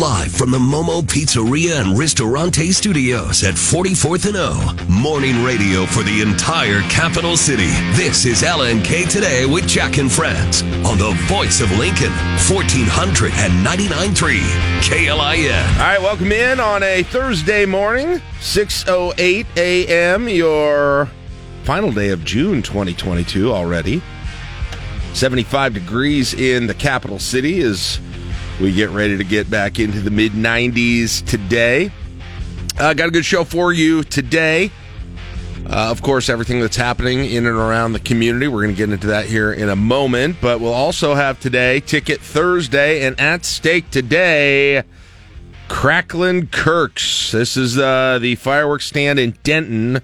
Live from the Momo Pizzeria and Ristorante Studios at 44th and O. Morning radio for the entire capital city. This is LNK Today with Jack and Friends on the voice of Lincoln, 1499.3 KLIN. All right, welcome in on a Thursday morning, 6.08 a.m., your final day of June 2022 already. 75 degrees in the capital city as we get ready to get back into the mid 90s today. Uh, got a good show for you today. Uh, of course, everything that's happening in and around the community. We're going to get into that here in a moment. But we'll also have today Ticket Thursday and at stake today, Cracklin Kirks. This is uh, the fireworks stand in Denton.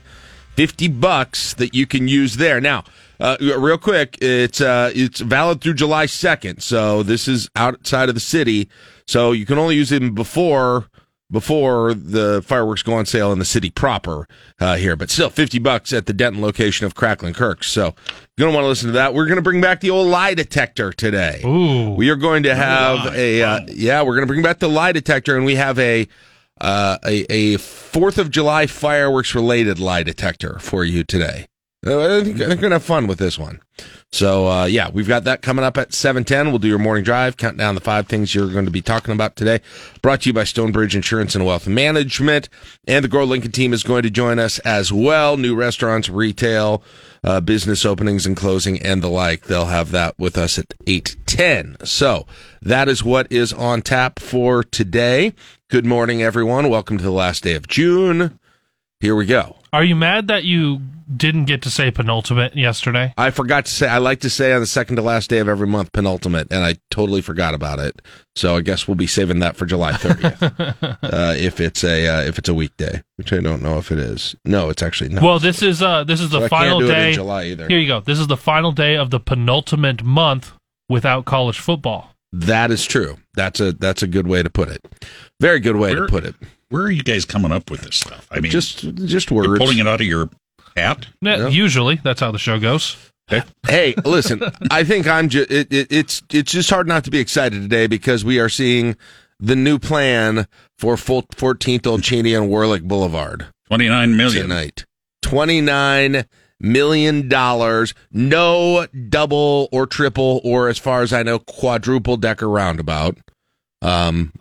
50 bucks that you can use there. Now, uh, real quick, it's uh, it's valid through July 2nd. So this is outside of the city. So you can only use them before before the fireworks go on sale in the city proper uh, here. But still, 50 bucks at the Denton location of Cracklin Kirks. So you're going to want to listen to that. We're going to bring back the old lie detector today. Ooh. We are going to have a, uh, yeah, we're going to bring back the lie detector and we have a, uh, a, a 4th of July fireworks related lie detector for you today. Uh, I think I think we're going to have fun with this one. So, uh, yeah, we've got that coming up at 710. We'll do your morning drive, count down the five things you're going to be talking about today. Brought to you by Stonebridge Insurance and Wealth Management. And the Grow Lincoln team is going to join us as well. New restaurants, retail, uh, business openings and closing and the like. They'll have that with us at 810. So that is what is on tap for today. Good morning, everyone. Welcome to the last day of June. Here we go. Are you mad that you didn't get to say penultimate yesterday? I forgot to say, I like to say on the second to last day of every month, penultimate, and I totally forgot about it. So I guess we'll be saving that for July 30th. uh, if it's a, uh, if it's a weekday, which I don't know if it is. No, it's actually not. Well, this is uh this is the So final can't do it in day. July either. Here you go. This is the final day of the penultimate month without college football. That is true. That's a, that's a good way to put it. Very good way to put it. Where are you guys coming up with this stuff? I mean, Just, just words. you're pulling it out of your hat. Yeah, Yeah. Usually, that's how the show goes. hey, listen, I think I'm just it, it, it's it's just hard not to be excited today because we are seeing the new plan for full 14th Old Cheney and Warlick Boulevard Twenty nine million. tonight. 29 million dollars, no double or triple or as far as I know quadruple decker roundabout. Um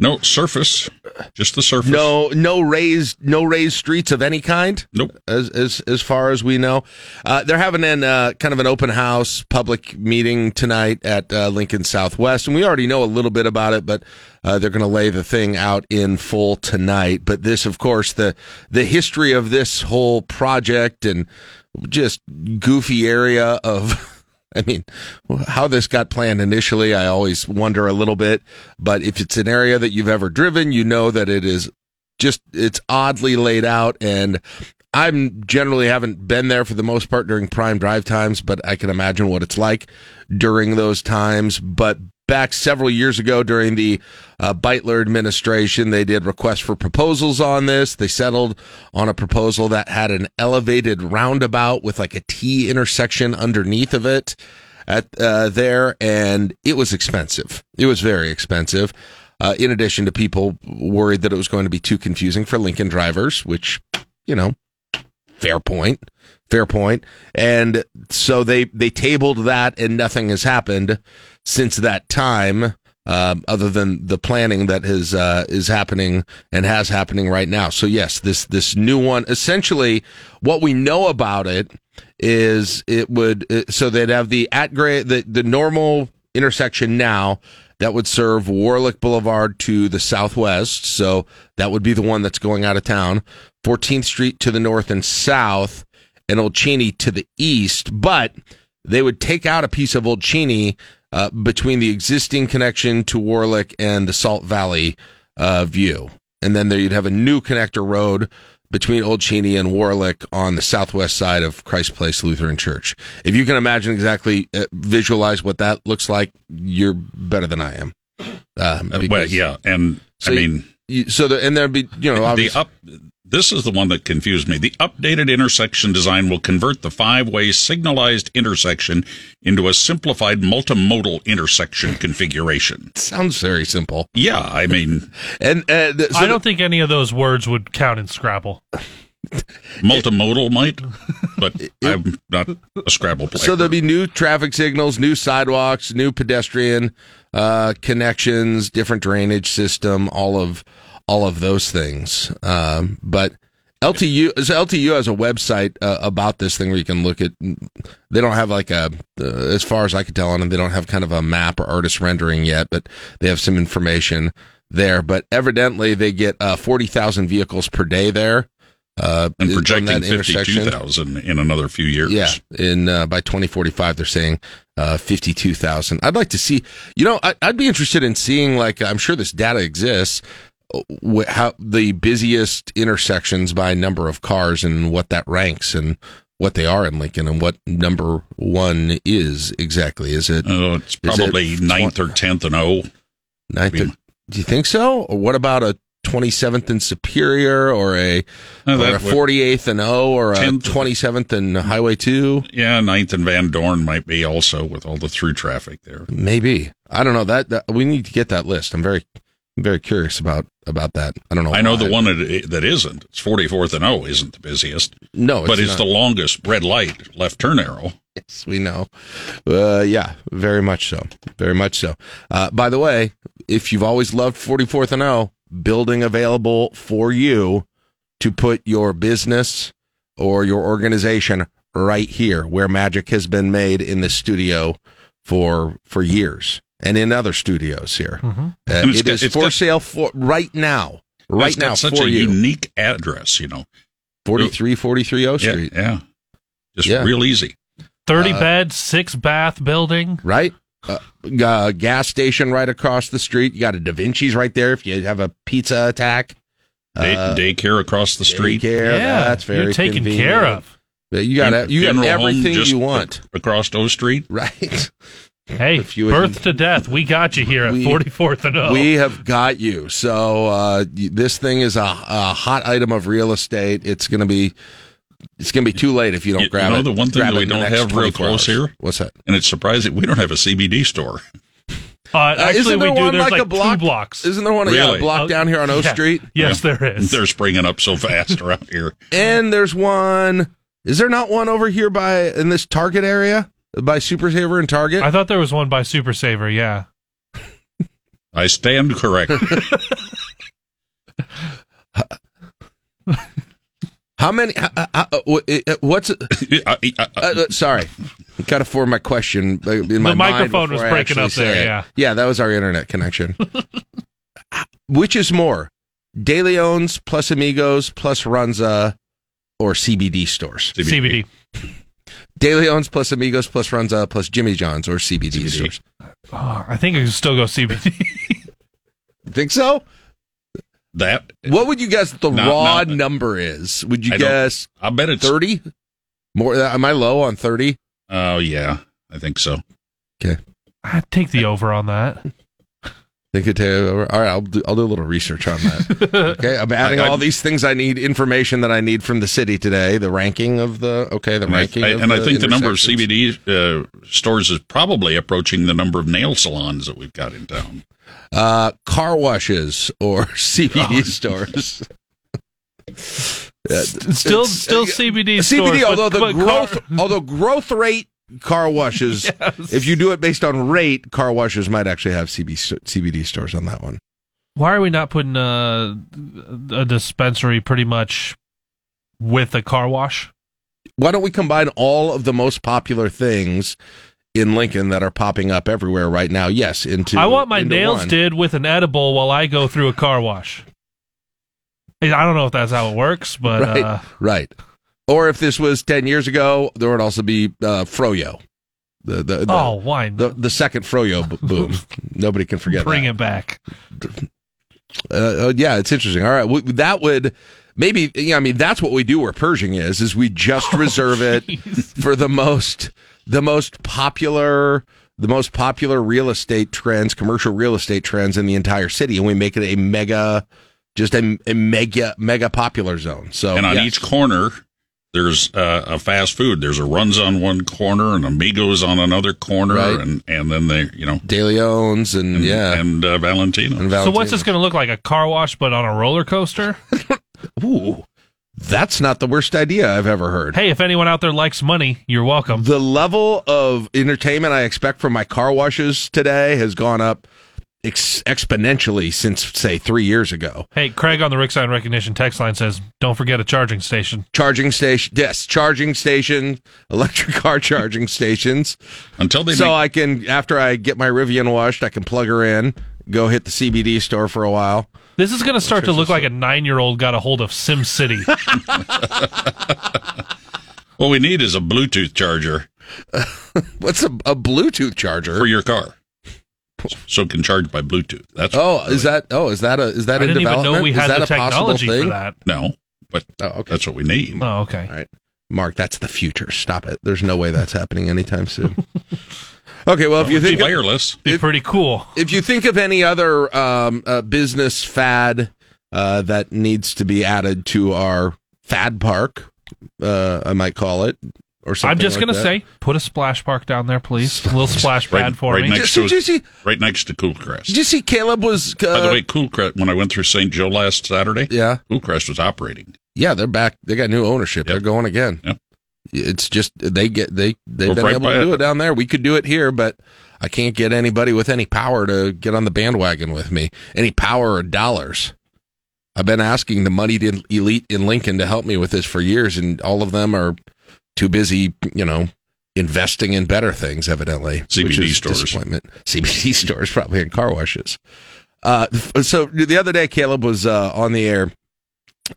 No surface, just the surface. no no raised no raised streets of any kind. Nope. as as as far as we know. Uh, they're having an uh, kind of an open house public meeting tonight at uh, Lincoln Southwest, and we already know a little bit about it, but uh, they're going to lay the thing out in full tonight. But this, of course, the the history of this whole project and just goofy area of. I mean, how this got planned initially, I always wonder a little bit. But if it's an area that you've ever driven, you know that it is just it's oddly laid out and I'm generally haven't been there for the most part during prime drive times, but I can imagine what it's like during those times. But back several years ago during the uh, Beutler administration, they did requests for proposals on this. They settled on a proposal that had an elevated roundabout with like a T intersection underneath of it at uh, there, and it was expensive. It was very expensive. Uh, in addition to people worried that it was going to be too confusing for Lincoln drivers, which you know, fair point, fair point. And so they they tabled that, and nothing has happened since that time. Um, other than the planning that is uh, is happening and has happening right now. So yes, this this new one. Essentially, what we know about it is it would uh, so they'd have the at grade the the normal intersection now that would serve Warlick Boulevard to the southwest. So that would be the one that's going out of town. 14th Street to the north and south, and Old Cheney to the east. But they would take out a piece of Old Cheney uh, between the existing connection to Warlick and the Salt Valley uh, view. And then there you'd have a new connector road between Old Cheney and Warlick on the southwest side of Christ Place Lutheran Church. If you can imagine exactly, uh, visualize what that looks like, you're better than I am. Uh, well, yeah, and So I mean you- so the, and there'd be, you know, the up This is the one that confused me. The updated intersection design will convert the five-way signalized intersection into a simplified multimodal intersection configuration. Sounds very simple. Yeah, I mean, And uh, th- so I don't think any of those words would count in Scrabble. multimodal might, but I'm not a Scrabble player. So there'll be new traffic signals, new sidewalks, new pedestrian uh, connections, different drainage system, all of all of those things. Um, but LTU so LTU has a website uh, about this thing where you can look at. They don't have like a, uh, as far as I can tell on them, they don't have kind of a map or artist rendering yet, but they have some information there. But evidently, they get uh, forty thousand vehicles per day there. Uh, and projecting intersection. 52,000 in another few years. Yeah, in uh, by 2045, they're saying uh, 52,000. I'd like to see. You know, I, I'd be interested in seeing. Like, I'm sure this data exists. Uh, wh- How the busiest intersections by number of cars and what that ranks and what they are in Lincoln and what number one is exactly. Is it Oh, it's Is it probably ninth or tenth and oh. ninth? mean- do you think so? Or what about a 27th and Superior or a, No, or a 48th and O or a 27th and Highway 2? Yeah, ninth and Van Dorn might be also with all the through traffic there. Maybe I don't know that, that we need to get that list. I'm very I'm very curious about about that. I don't know. I know why. the one that, that isn't. It's 44th and O isn't the busiest, No, but it's not. the longest red light left turn arrow. Yes, we know. Uh, yeah, very much so. Very much so. Uh, by the way, if you've always loved 44th and O, building available for you to put your business or your organization right here where magic has been made in the studio for for years and in other studios here. Mhm. Uh, it's it got- is it's for got- sale for right now. Right it's now got such for a you. unique address, you know. 43 43 O Yeah, Street, yeah. Just Yeah. real easy. 30 Uh, bed, six bath building. right? Uh, uh, gas station right across the street. You got a Da Vinci's right there if you have a pizza attack. Day, Uh, daycare across the street. daycare, yeah, that's very you're taken convenient. care of. You got you got everything just you want, across O Street. right? Hey, If you- birth to death, we got you here at 44th and O. We have got you. So uh, this thing is a, a hot item of real estate. It's going to be it's going to be too late if you don't You- you grab know it. the one thing that we don't have real close hours. here? What's that? And it's surprising we don't have a CBD store. uh, actually, isn't there we do. one There's like like, a block? two blocks. Isn't there one yeah, Really? a block Uh, down here on O yeah. Street? Yes, there is. They're springing up so fast around here. And there's one. Is there not one over here by in this Target area by Super Saver and Target? I thought there was one by Super Saver. Yeah. I stand correct. How many? Uh, uh, wh- what's? Uh, uh, sorry, got to form my question uh, in my The mind microphone was breaking up there, say it. yeah. yeah, that was our internet connection. Which is more, De Leon's plus Amigos plus Runza, or CBD stores? CBD. De Leon's plus Amigos plus Runza plus Jimmy John's or CBD, CBD. stores. Oh, I think I can still go CBD. Think so? That What would you guess the No, raw no. number is? Would you I guess I bet it's. thirty? More? uh, Am I low on thirty? Oh yeah, I think so. Okay, I'd take the over on that. Think it over. All right, I'll do, I'll do a little research on that. okay, I'm adding I- I- all these things I need, information that I need from the city today. The ranking of the okay, the And, I, ranking, I- of and I think the number of. CBD uh, stores is probably approaching the number of nail salons that we've got in town. uh, car washes or CBD Oh. stores. Yeah, Still, still uh, CBD. CBD, stores, although but- the but growth, car- although growth rate car washes, Yes. if you do it based on rate, car washes might actually have CB, CBD stores on that one. Why are we not putting a, a dispensary pretty much with a car wash? Why don't we combine all of the most popular things in Lincoln that are popping up everywhere right now? Yes, into I want my into nails one. did with an edible while I go through a car wash. I don't know if that's how it works, but right, uh, right. Or if this was ten years ago, there would also be uh, Froyo, the the the, oh, why the, not? the second Froyo b- boom. Nobody can forget Bring that. it back. Uh, uh, yeah, it's interesting. All right, w- that would maybe. Yeah, I mean that's what we do. Where Pershing is, is we just reserve it for the most the most popular the most popular real estate trends, commercial real estate trends in the entire city, and we make it a mega just a, a mega mega popular zone. So and on yes. each corner, there's uh, a fast food. There's a Runza on one corner and Amigos on another corner, Right. and and then they, you know, De Leon's and, and, yeah, and uh, Valentino. and So what's this going to look like? A car wash, but on a roller coaster? Ooh, that's not the worst idea I've ever heard. hey, if anyone out there likes money, you're welcome. The level of entertainment I expect from my car washes today has gone up ex- exponentially since, say, three years ago. Hey, Craig on the Rick Sign Recognition text line says, "Don't forget a charging station." Charging station, yes, charging station, electric car charging stations. Until they so make, I can, after I get my Rivian washed, I can plug her in, go hit the CBD store for a while. This is going to start to look like a nine-year-old got a hold of Sim City. what we need is a Bluetooth charger What's a, a Bluetooth charger? for your car, so it can charge by Bluetooth. That's Oh, is that? Oh, is that a? Is that I in didn't even development? know we is had that the a possible technology thing? for that. no, but Oh, okay. that's what we need. Oh, okay. All right. Mark, that's the future. Stop it. There's no way that's happening anytime soon. okay, well, if you think wireless. Be If- pretty cool. if you think of any other um, uh, business fad uh, that needs to be added to our fad park, uh, I might call it, or something. I'm just like going to that. say, put a splash park down there, please. A little splash Right- pad for right me. next- Did, did you see? right next to Coolcrest. Did you see? Caleb was. Uh, By the way, Coolcrest. When I went through St. Joe last Saturday, yeah, Coolcrest was operating. yeah, they're back. They got new ownership. Yep. They're going again. Yep. It's just they get they they've We're been right able to do it. it down there. We could do it here, but I can't get anybody with any power to get on the bandwagon with me. Any power or dollars. I've been asking the moneyed elite in Lincoln to help me with this for years, and all of them are too busy, you know, investing in better things. Evidently, CBD stores. disappointment. CBD stores probably in car washes. Uh, so the other day, Caleb was uh, on the air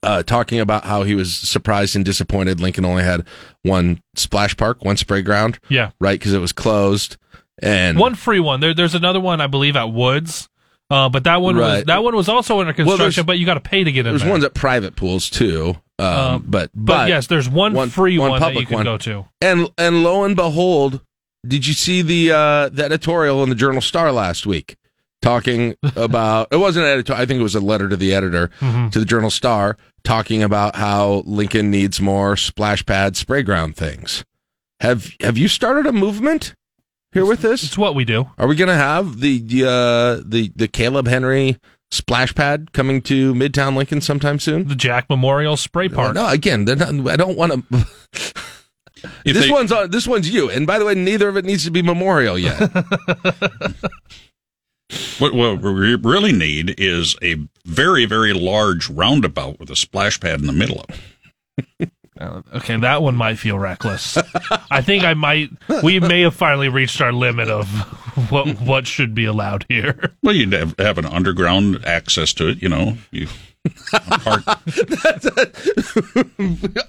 uh, talking about how he was surprised and disappointed Lincoln only had one splash park, one spray ground, Yeah. right? Because it was closed. And One free one. There, there's another one, I believe, at Woods. Uh, but that one was Right. that one was also under construction, but you got to pay to get in there's there. ones at private pools too. Um, Um, but, but, but yes, there's one, one- free one one, that you public can one. go to. and and lo and behold, did you see the uh, the editorial in the Journal Star last week talking about? it wasn't an editorial. I think it was a letter to the editor Mhm. to the Journal Star talking about how Lincoln needs more splash pad spray ground things. Have have you started a movement here with this? It's what we do. Are we going to have the uh, the the Caleb Henry splash pad coming to Midtown Lincoln sometime soon? The Jack Memorial Spray Park. No, again, not, I don't want to. If this they- one's on, this one's you, and by the way, neither of it needs to be memorial yet. What, what we really need is a very, very large roundabout with a splash pad in the middle of it. Uh, okay, that one might feel reckless. I think I might. We may have finally reached our limit of what what should be allowed here. Well, you'd have, have an underground access to it, you know. You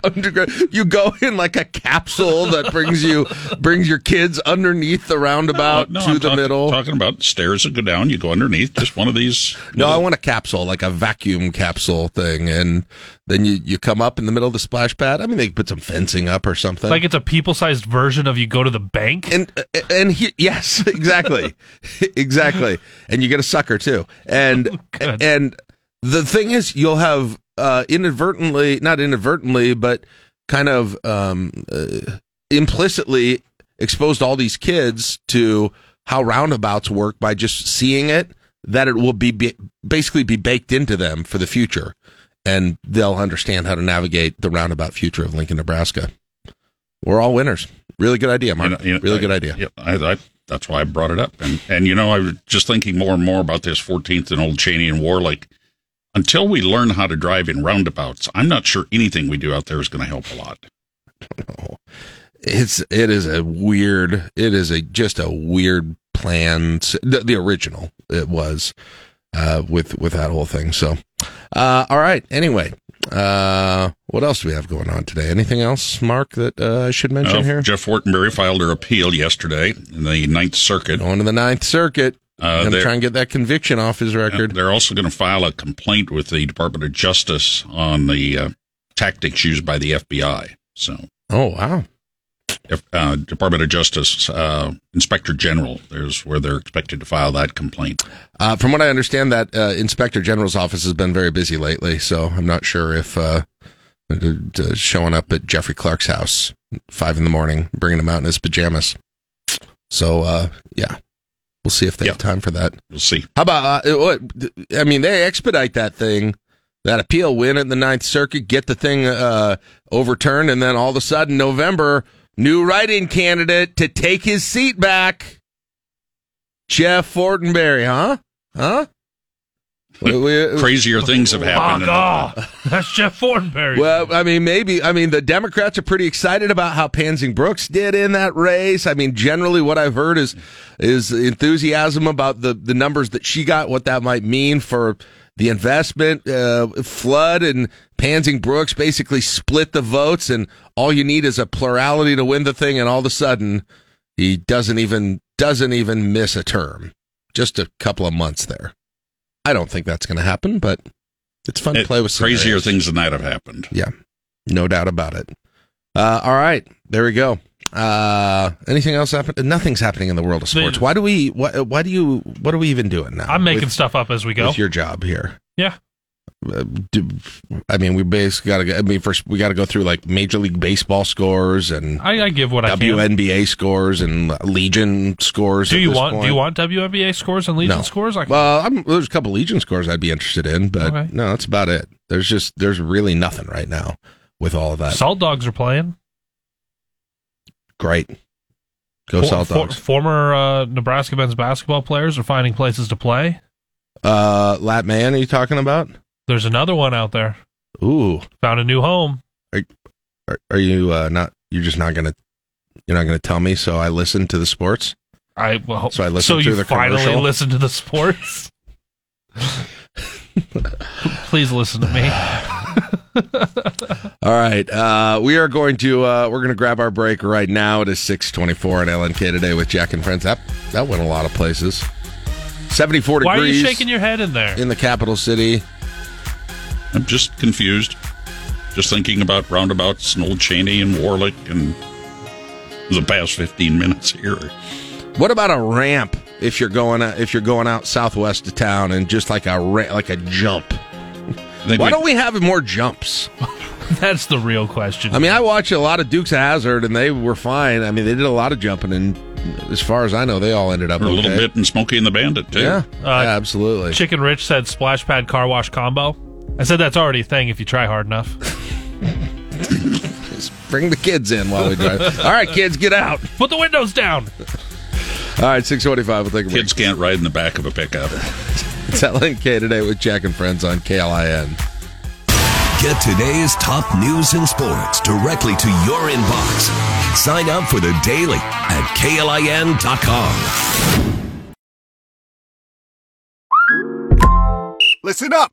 Underground, you go in like a capsule that brings you brings your kids underneath the roundabout No, to I'm the talk- middle. Talking about stairs that go down, you go underneath. Just one of these. No, I want a capsule, like a vacuum capsule thing, and then you, you come up in the middle of the splash pad. I mean, they put some fencing up or something. Like it's a people-sized version of you go to the bank. and and he, yes, exactly, exactly, and you get a sucker too, and Good. and the thing is, you'll have uh, inadvertently, not inadvertently, but kind of um, uh, implicitly exposed all these kids to how roundabouts work by just seeing it. That it will be, be basically be baked into them for the future, and they'll understand how to navigate the roundabout future of Lincoln, Nebraska. We're all winners. Really good idea, Mark. You know- you know, really good idea. Yeah, I, I, that's why I brought it up. And and you know, I was just thinking more and more about this 14th and Old Cheney and Warlick. Until we learn how to drive in roundabouts, I'm not sure anything we do out there is going to help a lot. No. It's it is a weird. It is a just a weird plan. The, the original it was uh, with with that whole thing. So, uh, all right. Anyway, uh, what else do we have going on today? Anything else, Mark, that uh, I should mention Uh, here? Jeff Fortenberry filed her appeal yesterday in the Ninth Circuit. On to the Ninth Circuit. Uh, Gonna try and get that conviction off his record. They're also going to file a complaint with the Department of Justice on the uh, tactics used by the FBI. So Oh wow. if, uh, Department of Justice uh, Inspector General. There's where they're expected to file that complaint. Uh, from what I understand, that uh, Inspector General's office has been very busy lately, so I'm not sure if uh, uh, showing up at Jeffrey Clark's house five in the morning, bringing him out in his pajamas. So uh, yeah, we'll see if they Yeah. have time for that. We'll see. How about uh, what? I mean, they expedite that thing, that appeal, win it in the Ninth Circuit, get the thing uh, overturned, and then all of a sudden, November, new write-in candidate to take his seat back, Jeff Fortenberry, huh? Huh? We- we- Crazier things have happened. Fuck off. That's Jeff Fortenberry. well, I mean, maybe. I mean, the Democrats are pretty excited about how Pansing Brooks did in that race. I mean, generally, what I've heard is is enthusiasm about the the numbers that she got, what that might mean for the investment. Uh, Flood and Pansing Brooks basically split the votes, and all you need is a plurality to win the thing, and all of a sudden, he doesn't even doesn't even miss a term. Just a couple of months there. I don't think that's going to happen, but it's fun to play with crazier things than that have happened. Yeah, no doubt about it. Uh, all right, there we go. Uh, anything else happen? Nothing's happening in the world of sports. The- Why do we? Why, why do you? What are we even doing now? I'm making with, stuff up as we go. with your job here. yeah. Uh, do, I mean, we basically got to. go I mean, first we got to go through like Major League Baseball scores and I, I give what I can. WNBA scores and Legion scores. Do you want point. do you want WNBA scores and Legion No. scores? I can, Well, I'm, there's a couple Legion scores I'd be interested in, but Okay. no, that's about it. There's just there's really nothing right now with all of that. Salt Dogs are playing. Great, go For- Salt for- Dogs. former uh, Nebraska men's basketball players are finding places to play. Uh, Lat Man, are you talking about? There's another one out there. Ooh, Found a new home. are, are you uh, not? You're just not gonna. You're not gonna tell me. So I listen to the sports. I well, So I listened so through you the finally commercial. listen to the sports. Please listen to me. All right, uh, we are going to uh, we're going to grab our break right now. It is six twenty four on LNK today with Jack and friends. That that went a lot of places. Seventy four degrees. Why are you shaking your head in there? in the capital city. I'm just confused. Just thinking about roundabouts and Old Cheney and Warlick and the past 15 minutes here. What about a ramp if you're going out, if you're going out southwest of town and just like a ra- like a jump? Why we- don't we have more jumps? That's the real question. I mean, I watched a lot of Dukes of Hazzard and they were fine. I mean, they did a lot of jumping, and as far as I know, they all ended up Or a little bit in Smokey and the Bandit, too. Yeah, Uh, yeah, absolutely. Chicken Rich said splash pad car wash combo. I said that's already a thing if you try hard enough. Just bring the kids in while we drive. all right, kids, get out. Put the windows down. All right, six forty-five. We'll take a break. Kids can't ride in the back of a pickup. It's LNK today with Jack and Friends on KLIN. Get today's top news and sports directly to your inbox. Sign up for the daily at klin.com. Listen up.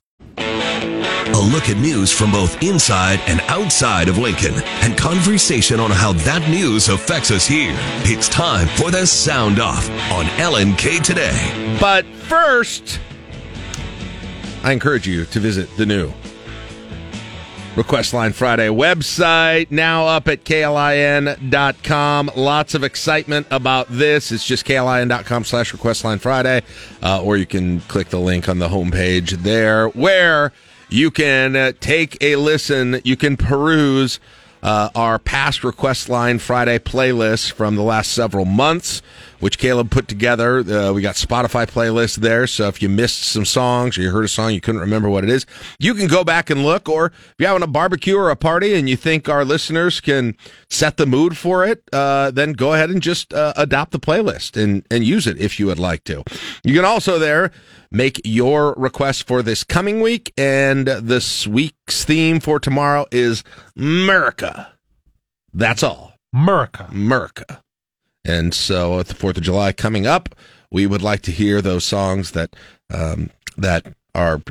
A look at news from both inside and outside of Lincoln and conversation on how that news affects us here. It's time for the Sound Off on LNK Today. But first, I encourage you to visit the new Request Line Friday website, now up at klin.com. Lots of excitement about this. It's just klin.com slash request line Friday, uh, or you can click the link on the homepage there where you can uh, take a listen. You can peruse uh, our past Request Line Friday playlists from the last several months, which Caleb put together. Uh, we got Spotify playlists there, so if you missed some songs or you heard a song you couldn't remember what it is, you can go back and look. Or if you're having a barbecue or a party and you think our listeners can set the mood for it, uh, then go ahead and just uh, adopt the playlist and, and use it if you would like to. You can also there make your request for this coming week, and this week's theme for tomorrow is America. That's all. America. America. And so, with the Fourth of July coming up, we would like to hear those songs that um, that are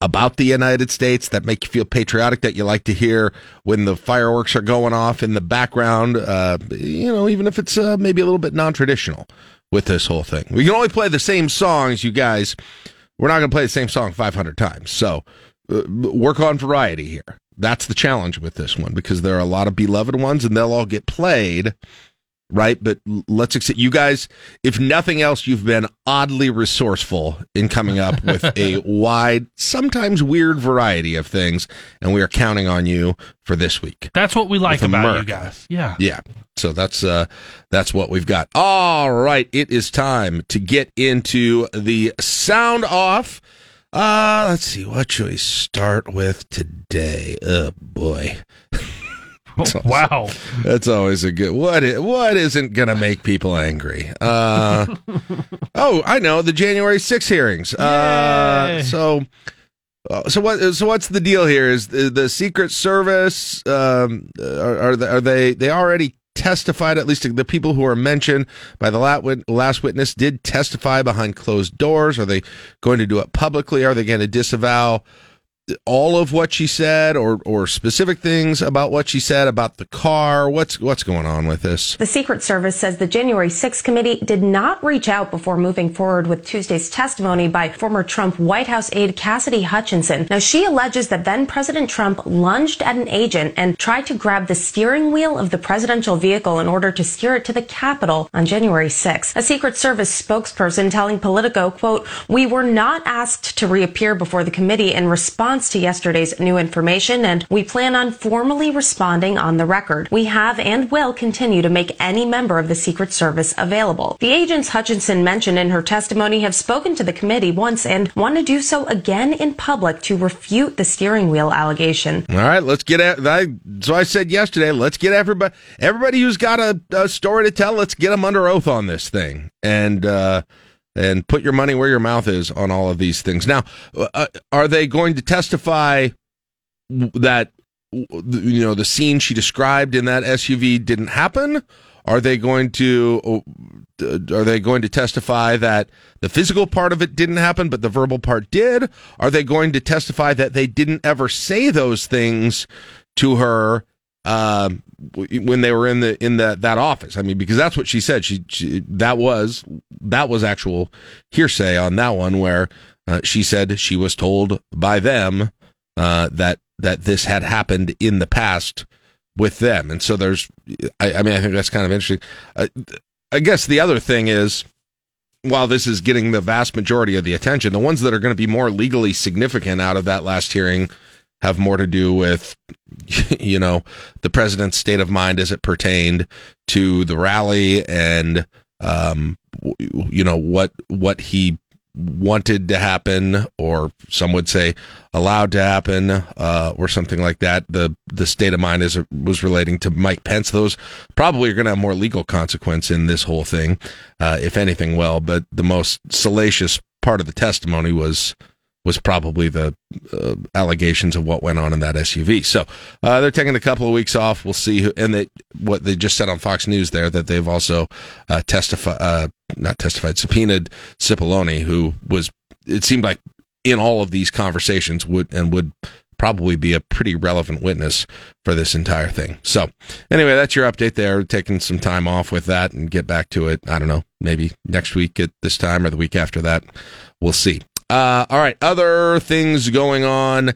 about the United States that make you feel patriotic that you like to hear when the fireworks are going off in the background. Uh, you know, even if it's uh, maybe a little bit non-traditional with this whole thing. We can only play the same songs, you guys. We're not going to play the same song 500 times. So uh, work on variety here. That's the challenge with this one because there are a lot of beloved ones and they'll all get played right? But let's accept you guys, if nothing else, you've been oddly resourceful in coming up with a wide, sometimes weird variety of things, and we are counting on you for this week. That's what we like about America. you guys. Yeah. Yeah. So that's uh that's what we've got. All right, it is time to get into the sound off. Uh let's see, what should we start with today? Oh boy. wow. That's always a good. What what isn't going to make people angry? Uh, oh, I know the January 6 hearings. Uh, so. uh, So what? So what's the deal here? Is the, the Secret Service um, are, are they, are they they already testified? At least the people who are mentioned by the last, last witness did testify behind closed doors. Are they going to do it publicly? Are they going to disavow all of what she said, or or specific things about what she said about the car? What's what's going on with this? The Secret Service says the January 6th committee did not reach out before moving forward with Tuesday's testimony by former Trump White House aide Cassidy Hutchinson. Now, she alleges that then President Trump lunged at an agent and tried to grab the steering wheel of the presidential vehicle in order to steer it to the Capitol on January 6th. A Secret Service spokesperson telling Politico, quote, we were not asked to reappear before the committee in response to yesterday's new information, and we plan on formally responding on the record. We have and will continue to make any member of the Secret Service available. The agents Hutchinson mentioned in her testimony have spoken to the committee once and want to do so again in public to refute the steering wheel allegation. All right, let's get at. I, so I said yesterday, let's get everybody, everybody who's got a, a story to tell, let's get them under oath on this thing, and uh, and put your money where your mouth is on all of these things. Now, uh, are they going to testify that you know the scene she described in that SUV didn't happen? Are they going to uh, are they going to testify that the physical part of it didn't happen, but the verbal part did? Are they going to testify that they didn't ever say those things to her w- when they were in the in the that office? I mean, because that's what she said. She, she that was that was actual hearsay on that one, where uh, she said she was told by them uh, that that this had happened in the past with them, and so there's. I, I mean, I think that's kind of interesting. Uh, I guess the other thing is, while this is getting the vast majority of the attention, the ones that are going to be more legally significant out of that last hearing have more to do with, you know, the president's state of mind as it pertained to the rally and, um, you know, what what he wanted to happen, or some would say allowed to happen, uh, or something like that. The the state of mind is was relating to Mike Pence. Those probably are going to have more legal consequence in this whole thing, uh, if anything. Well, but the most salacious part of the testimony was was probably the uh, allegations of what went on in that SUV. So uh, they're taking a couple of weeks off. We'll see who, and they what they just said on Fox News there that they've also uh, testified, uh, not testified, subpoenaed Cipollone, who was it seemed like in all of these conversations would and would probably be a pretty relevant witness for this entire thing. So anyway, that's your update there. Taking some time off with that and get back to it. I don't know, maybe next week at this time or the week after that. We'll see. Uh, all right, other things going on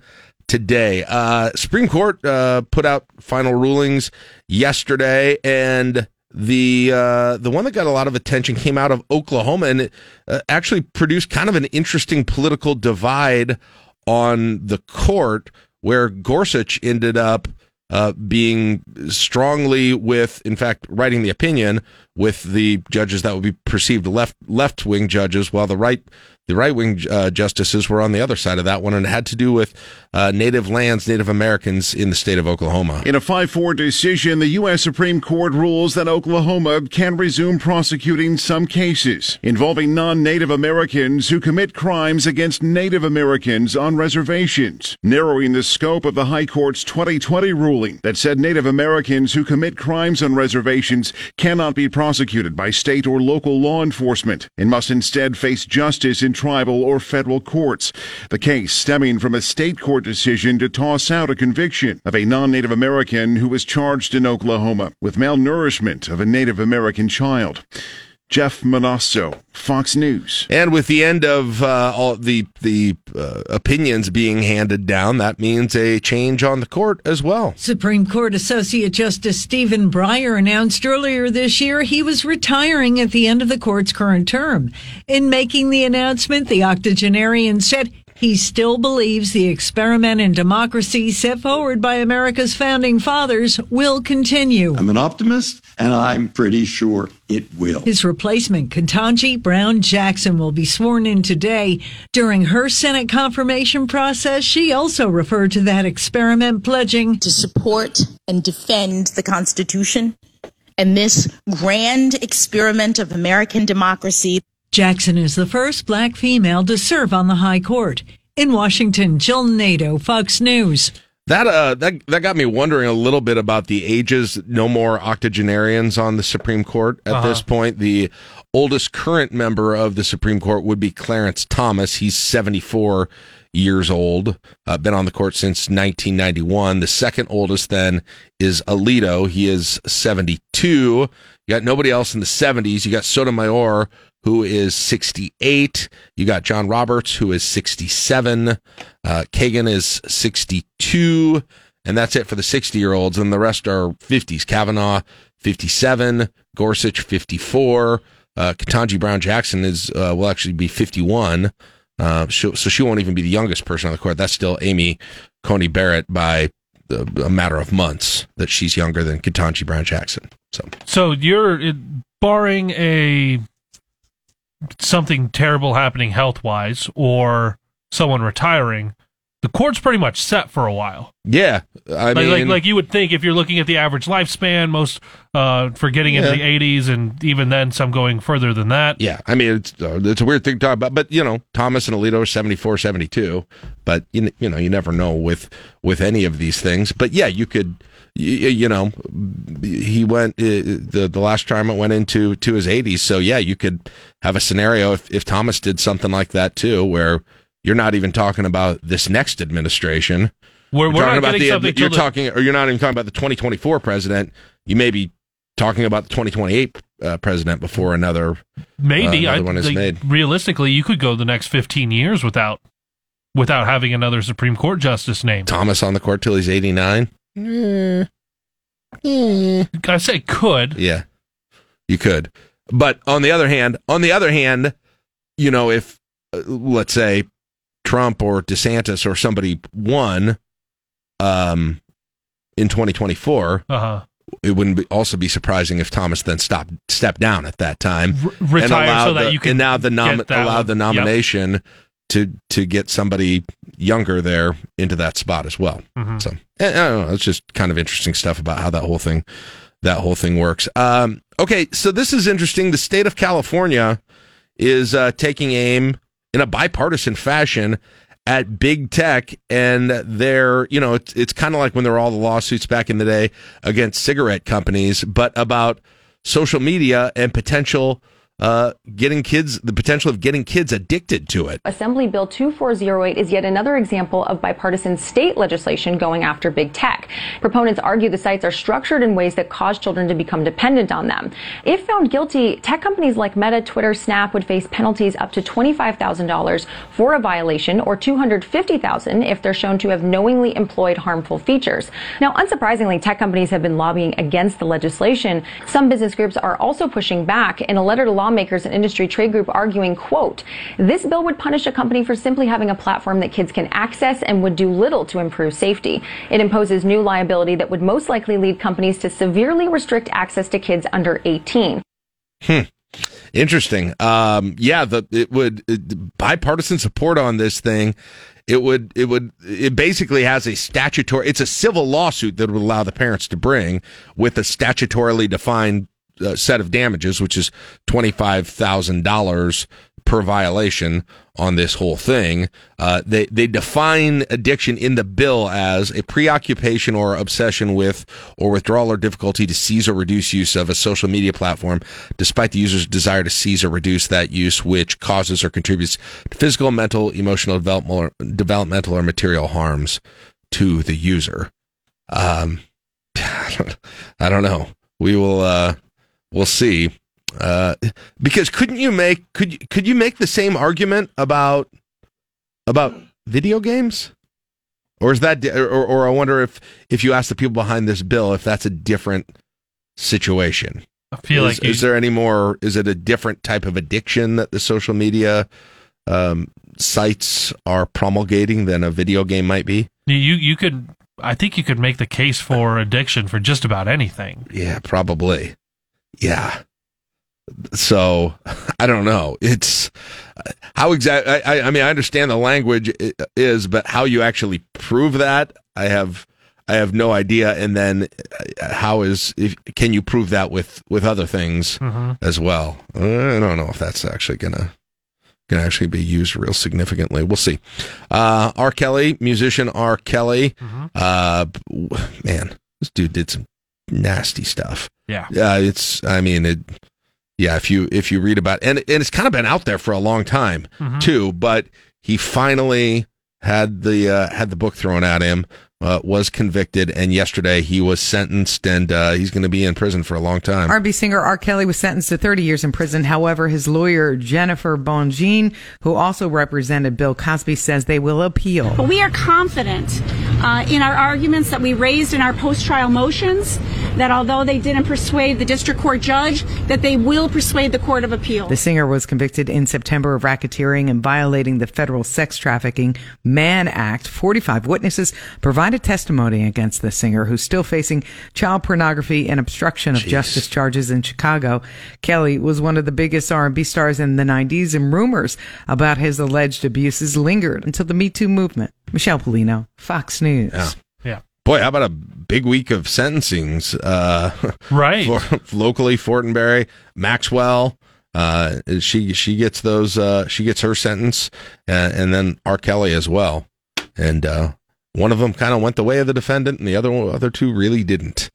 today. Uh, Supreme Court uh, put out final rulings yesterday, and the uh, the one that got a lot of attention came out of Oklahoma, and it uh, actually produced kind of an interesting political divide on the court, where Gorsuch ended up uh, being strongly with, in fact, writing the opinion with the judges that would be perceived left left wing judges, while the right the right wing uh, justices were on the other side of that one, and it had to do with uh, native lands, Native Americans in the state of Oklahoma. In a 5 4 decision, the U.S. Supreme Court rules that Oklahoma can resume prosecuting some cases involving non Native Americans who commit crimes against Native Americans on reservations, narrowing the scope of the High Court's 2020 ruling that said Native Americans who commit crimes on reservations cannot be prosecuted prosecuted by state or local law enforcement and must instead face justice in tribal or federal courts. The case stemming from a state court decision to toss out a conviction of a non-Native American who was charged in Oklahoma with malnourishment of a Native American child. Jeff Monosso, Fox News. And with the end of uh, all the the uh, opinions being handed down, that means a change on the court as well. Supreme Court Associate Justice Stephen Breyer announced earlier this year he was retiring at the end of the court's current term. In making the announcement, the octogenarian said he still believes the experiment in democracy set forward by America's founding fathers will continue. I'm an optimist, and I'm pretty sure it will. His replacement, Ketanji Brown Jackson, will be sworn in today. During her Senate confirmation process, she also referred to that experiment, pledging to support and defend the Constitution and this grand experiment of American democracy. Jackson is the first black female to serve on the High Court. In Washington, Jill Nato, Fox News. That uh that that got me wondering a little bit about the ages. No more octogenarians on the Supreme Court at Uh-huh. this point. The oldest current member of the Supreme Court would be Clarence Thomas. He's 74 years old. Uh, been on the court since 1991. The second oldest then is Alito. He is 72. You got nobody else in the 70s. You got Sotomayor who is 68. You got John Roberts, who is 67. Uh, Kagan is 62. And that's it for the 60 year olds. And the rest are 50s. Kavanaugh, 57. Gorsuch, 54. Uh, Ketanji Brown Jackson is, uh, will actually be 51. Uh, so, so she won't even be the youngest person on the court. That's still Amy Coney Barrett by a, a matter of months that she's younger than Ketanji Brown Jackson. So, So you're it, barring a something terrible happening health wise or someone retiring, the court's pretty much set for a while. yeah, I like, mean, like like you would think if you're looking at the average lifespan, most uh, for getting into the 80s and even then some going further than that. Yeah, I mean it's uh, it's a weird thing to talk about, but you know Thomas and Alito are 74, 72, but you, you know you never know with with any of these things. But yeah, you could you, you know he went uh, the the last term it went into to his 80s, so yeah, you could have a scenario if if Thomas did something like that too, where you're not even talking about this next administration. We're, You're we're talking not about the you're talking or you're not even talking about the 2024 president. You may be talking about the 2028 uh, president before another maybe uh, I, another one is like, made. realistically you could go the next 15 years without without having another Supreme Court justice named. Thomas on the court till he's 89. I say could. Yeah, you could. But on the other hand, on the other hand, you know, if uh, let's say Trump or DeSantis or somebody won um, in 2024, Uh-huh. it wouldn't be, also be surprising if Thomas then stopped stepped down at that time retire and so that the, you can and now the nom- allow one. the Yep. To to get somebody younger there into that spot as well. Mhm. So I don't know. It's just kind of interesting stuff about how that whole thing that whole thing works. Um, okay, so this is interesting. The state of California is uh, taking aim in a bipartisan fashion at big tech and they're you know it's, it's kind of like when there were all the lawsuits back in the day against cigarette companies but about social media and potential uh, getting kids the potential of getting kids addicted to it Assembly Bill 2408 is yet another example of bipartisan state legislation going after big tech. Proponents argue the sites are structured in ways that cause children to become dependent on them. If found guilty, tech companies like Meta, Twitter, Snap would face penalties up to $25,000 for a violation or $250,000 if they're shown to have knowingly employed harmful features. Now, unsurprisingly, tech companies have been lobbying against the legislation. Some business groups are also pushing back in a letter to lawmakers and industry trade group arguing, quote, this bill would punish a company for simply having a platform that kids can access and would do little to improve safety. It imposes new liability that would most likely lead companies to severely restrict access to kids under 18. Hmm. Interesting. Um, yeah, the it would it, bipartisan support on this thing. It would it would it basically has a statutory. It's a civil lawsuit that would allow the parents to bring with a statutorily defined uh, set of damages, which is twenty five thousand dollars per violation on this whole thing. Uh, they they define addiction in the bill as a preoccupation or obsession with or withdrawal or difficulty to seize or reduce use of a social media platform, despite the user's desire to seize or reduce that use, which causes or contributes to physical, mental, emotional, developmental, or, developmental or material harms to the user. Um, I don't know. We will. Uh, we'll see. Uh, because couldn't you make could you, could you make the same argument about about video games? Or is that or, or I wonder if if you ask the people behind this bill if that's a different situation. I feel is, like you- is there any more? Is it a different type of addiction that the social media um, sites are promulgating than a video game might be? You you could I think you could make the case for addiction for just about anything. Yeah, probably. Yeah. So I don't know. It's how exactly. I, I mean, I understand the language is, but how you actually prove that, I have, I have no idea. And then, uh, how is if can you prove that with with other things Mhm. as well? Uh, I don't know if that's actually gonna gonna actually be used real significantly. We'll see. Uh, R. Kelly, musician R. Kelly. Uh, man, this dude did some nasty stuff. Yeah. Yeah, it's. I mean, it. Yeah, if you if you read about and and it's kind of been out there for a long time Mhm. too, but he finally had the uh, had the book thrown at him. Uh, was convicted, and yesterday he was sentenced, and uh, he's going to be in prison for a long time. R&B singer R. Kelly was sentenced to 30 years in prison. However, his lawyer Jennifer Bonjean, who also represented Bill Cosby, says they will appeal. But we are confident uh, in our arguments that we raised in our post-trial motions that although they didn't persuade the district court judge, that they will persuade the court of appeal. The singer was convicted in September of racketeering and violating the federal sex trafficking Mann Act. 45 witnesses provided testimony against the singer, who's still facing child pornography and obstruction of justice charges in Chicago. Kelly was one of the biggest R&B stars in the 90s, and rumors about his alleged abuses lingered until the Me Too movement. Michelle Pollino, Fox News. Yeah. Yeah. Boy, how about a big week of sentencings? Uh, right. For, locally, Fortenberry, Maxwell. Uh, she she gets those. Uh, she gets her sentence, uh, and then R. Kelly as well. And uh, one of them kind of went the way of the defendant, and the other other two really didn't.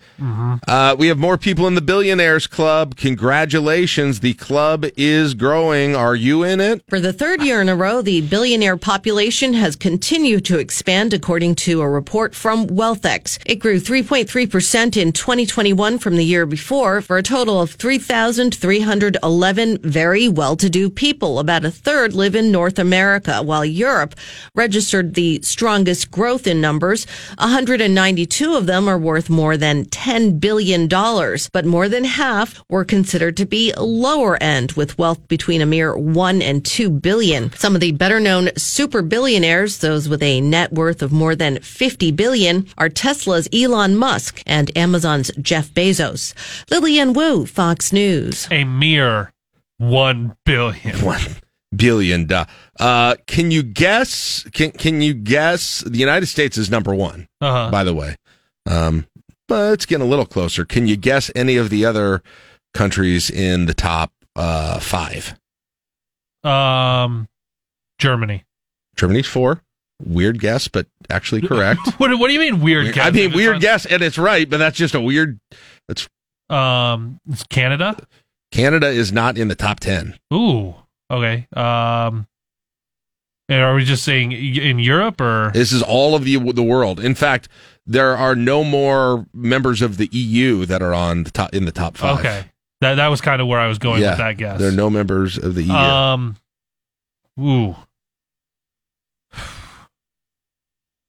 Uh, we have more people in the Billionaires Club. Congratulations, the club is growing. Are you in it? For the third year in a row, the billionaire population has continued to expand, according to a report from WealthX. It grew 3.3% in 2021 from the year before for a total of 3,311 very well-to-do people. About a third live in North America, while Europe registered the strongest growth in numbers. 192 of them are worth more than $10 billion, but more than half were considered to be lower end with wealth between a mere 1 and 2 billion. Some of the better known super billionaires, those with a net worth of more than 50 billion, are Tesla's Elon Musk and Amazon's Jeff Bezos. Lillian Wu, Fox News. A mere one billion. One billion. do- Uh, can you guess? Can Can you guess? The United States is number one. Uh-huh. By the way, um, but it's getting a little closer. Can you guess any of the other countries in the top uh, five? Um, Germany. Germany's four. Weird guess, but actually correct. What, what do you mean weird? Guess? I mean, it's weird on- guess, and it's right, but that's just a weird. That's Um, it's Canada. Canada is not in the top ten. Ooh. Okay. Um, and are we just saying in Europe or? This is all of the the world. In fact, there are no more members of the EU that are on the top in the top five. Okay. That that was kind of where I was going yeah, with that guess. There are no members of the EU. Um. Ooh.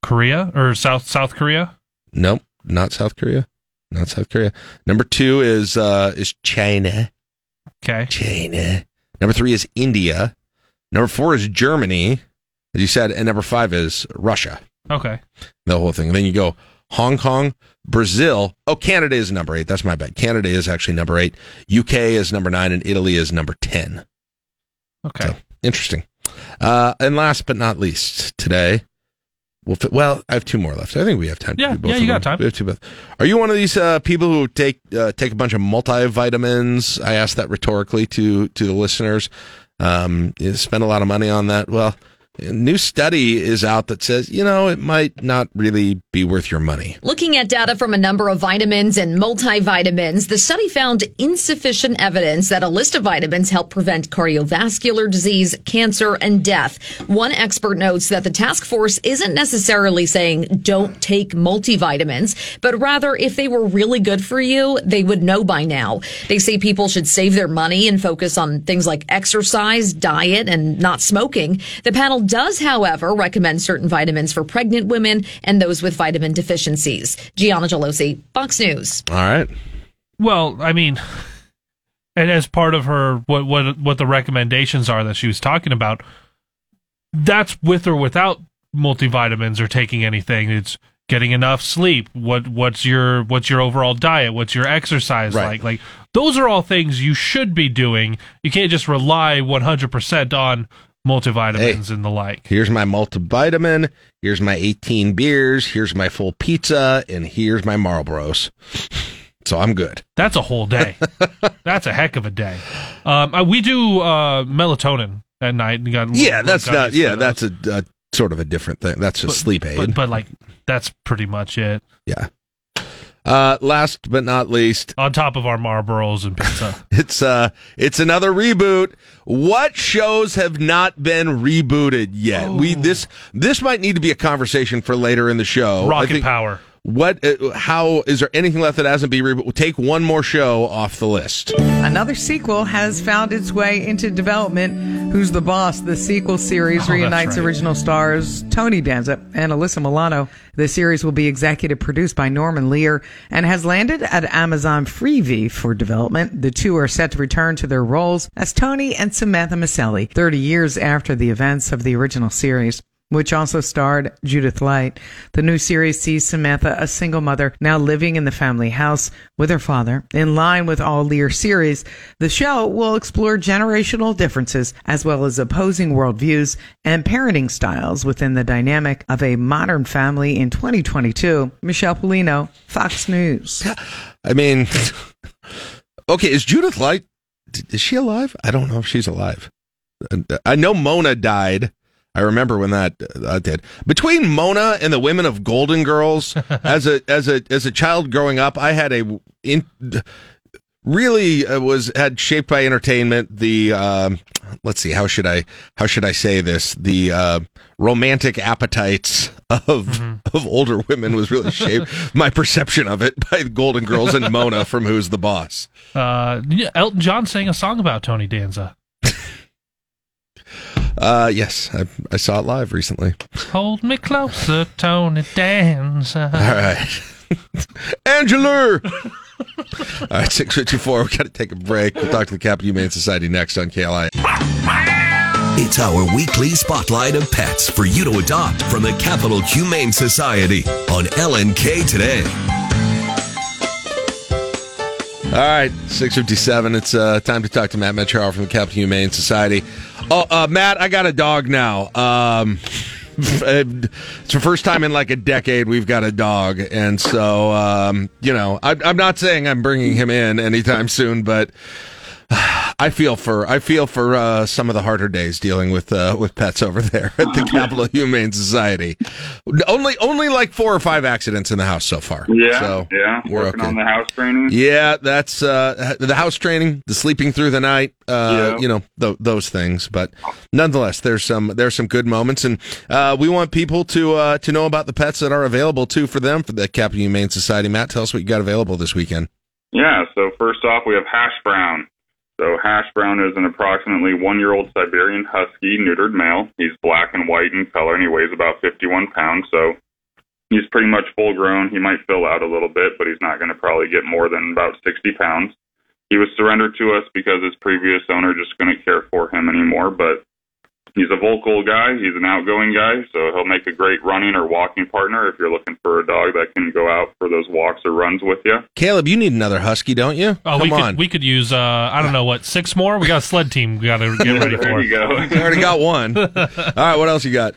Korea or South South Korea? nope, not South Korea. Not South Korea. Number two is uh is China. Okay. China. Number three is India. Number four is Germany, as you said, and number five is Russia. Okay. The whole thing. then you go Hong Kong, Brazil. Oh, Canada is number eight. That's my bad. Canada is actually number eight. UK is number nine, and Italy is number ten. Okay. Interesting. Uh, and last but not least, today, we'll fit, well, I have two more left. I think we have time. Yeah, to do both yeah, you them. got time. We have two both. Are you one of these uh, people who take uh, take a bunch of multivitamins? I asked that rhetorically to to the listeners. um, spend a lot of money on that. Well, a new study is out that says, you know, it might not really be worth your money. Looking at data from a number of vitamins and multivitamins, the study found insufficient evidence that a list of vitamins help prevent cardiovascular disease, cancer, and death. One expert notes that the task force isn't necessarily saying don't take multivitamins, but rather if they were really good for you, they would know by now. They say people should save their money and focus on things like exercise, diet, and not smoking. The panel does, however, recommend certain vitamins for pregnant women and those with vitamin deficiencies. Gianna Gelosi, Fox News. All right. Well, I mean, and as part of her what what what the recommendations are that she was talking about, that's with or without multivitamins or taking anything. It's getting enough sleep. What what's your what's your overall diet? What's your exercise Right. like? Like those are all things you should be doing. You can't just rely 100% on multivitamins and the like. Here's my multivitamin. Here's my 18 beers. Here's my full pizza. And here's my Marlboros. So I'm good. That's a whole day. That's a heck of a day. Um, uh, we do uh, melatonin at night. Got Yeah, that's not, yeah, that's a, a sort of a different thing. That's just sleep aid. But, but like that's pretty much it. Yeah. Uh, last but not least, On top of our Marlboros and pizza. it's uh, it's another reboot. What shows have not been rebooted yet? We this this might need to be a conversation for later in the show. Rocket think- Power. What? Uh, how is there anything left that hasn't been rebooted? Take one more show off the list. Another sequel has found its way into development. Who's the Boss? The sequel series Oh, reunites right. original stars Tony Danza and Alyssa Milano. The series will be executive produced by Norman Lear and has landed at Amazon Freevee for development. The two are set to return to their roles as Tony and Samantha Micelli 30 years after the events of the original series which also starred Judith Light. The new series sees Samantha, a single mother, now living in the family house with her father. In line with all Lear series, the show will explore generational differences as well as opposing worldviews and parenting styles within the dynamic of a modern family in 2022. Michelle Pollino, Fox News. I mean, okay, is Judith Light? Is she alive? I don't know if she's alive. Uh, I know Mona died. I remember when that uh, did. Between Mona and the women of Golden Girls, as a as a as a child growing up, I had a in, really uh, was had shaped by entertainment. The um, let's see, how should I how should I say this? The uh, romantic appetites of of older women was really shaped my perception of it by Golden Girls and Mona from Who's the Boss. Uh, Elton John sang a song about Tony Danza. Uh, yes, I, I saw it live recently. Hold me closer, Tony Danza. All right. Angela. All right, 654. we've got to take a break. We'll talk to the Capital Humane Society next on KLI. It's our weekly spotlight of pets for you to adopt from the Capital Humane Society on LNK today. All right, 657. It's uh, time to talk to Matt Metro from the Capital Humane Society. Oh, uh, Matt, I got a dog now. Um, it's the first time in like a decade we've got a dog. And so, um, you know, I, I'm not saying I'm bringing him in anytime soon, but I feel for I feel for uh, some of the harder days dealing with uh, with pets over there at the Capital Humane Society. Only only like four or five accidents in the house so far. Yeah, so yeah. we're Working okay. on the house training. Yeah, that's uh, the house training, the sleeping through the night, uh, Yeah. you know, th- those things. But nonetheless, there's some there's some good moments, and uh, we want people to uh, to know about the pets that are available too for them for the Capital Humane Society. Matt, tell us what you got available this weekend. Yeah, so first off, we have Hash Brown. So Hash Brown is an approximately one-year-old Siberian Husky neutered male. He's black and white in color, and he weighs about 51 pounds. So he's pretty much full-grown. He might fill out a little bit, but he's not going to probably get more than about 60 pounds. He was surrendered to us because his previous owner just couldn't care for him anymore. But he's a vocal guy. He's an outgoing guy, so he'll make a great running or walking partner if you're looking for a dog that can go out for those walks or runs with you. Caleb, you need another husky, don't you? Oh, Come we on. could we could use uh I don't know what six more. We got a sled team. We got to get ready for. There for. you go. I already got one. All right, what else you got?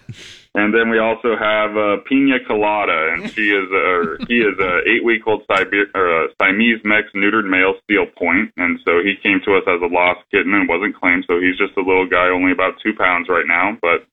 And then we also have uh, Pina Colada, and she is a, he is a eight week old Siber- Siamese mix neutered male steel point, and so he came to us as a lost kitten and wasn't claimed. So he's just a little guy, only about two pounds right now, but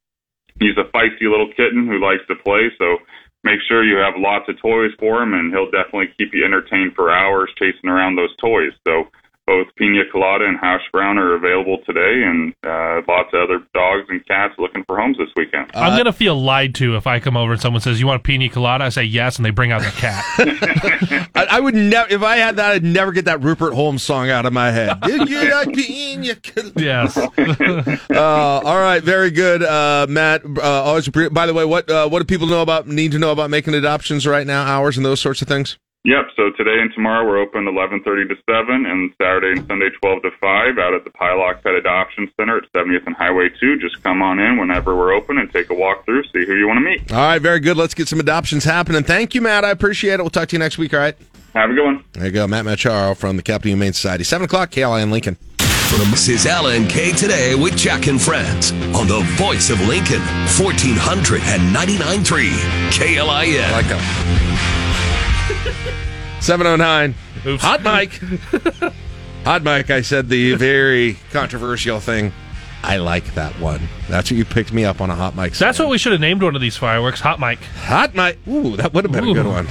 he's a feisty little kitten who likes to play. So make sure you have lots of toys for him, and he'll definitely keep you entertained for hours chasing around those toys. So both Pina Colada and Hash Brown are available today, and uh, lots of other dogs and cats looking for homes this weekend. I'm gonna feel lied to if I come over and someone says you want a pina colada. I say yes, and they bring out the cat. I, I would never, if I had that, I'd never get that Rupert Holmes song out of my head. Did you like pina colada? yes. uh, all right, very good, uh, Matt. Uh, always, by the way, what uh, what do people know about need to know about making adoptions right now? Hours and those sorts of things. Yep. So today and tomorrow we're open 11:30 to 7, and Saturday and Sunday 12 to 5 out at the Pieloch Pet Adoption Center at 70th and Highway 2. Just come on in whenever we're open and take a walk through, see who you want to meet. All right, very good. Let's get some adoptions happening. Thank you, Matt. I appreciate it. We'll talk to you next week. All right. Have a good one. There you go, Matt Madcharo from the Capital Humane Society. Seven o'clock, KLIN Lincoln. This is LNK today with Jack and Friends on the voice of Lincoln, 1499.3 KLIN. like Seven oh nine. Hot mic. Hot mic. I said the very controversial thing. I like that one. That's what you picked me up on a hot mic. That's what we should have named one of these fireworks. Hot mic. Hot mic. Ooh, that would have been a good one.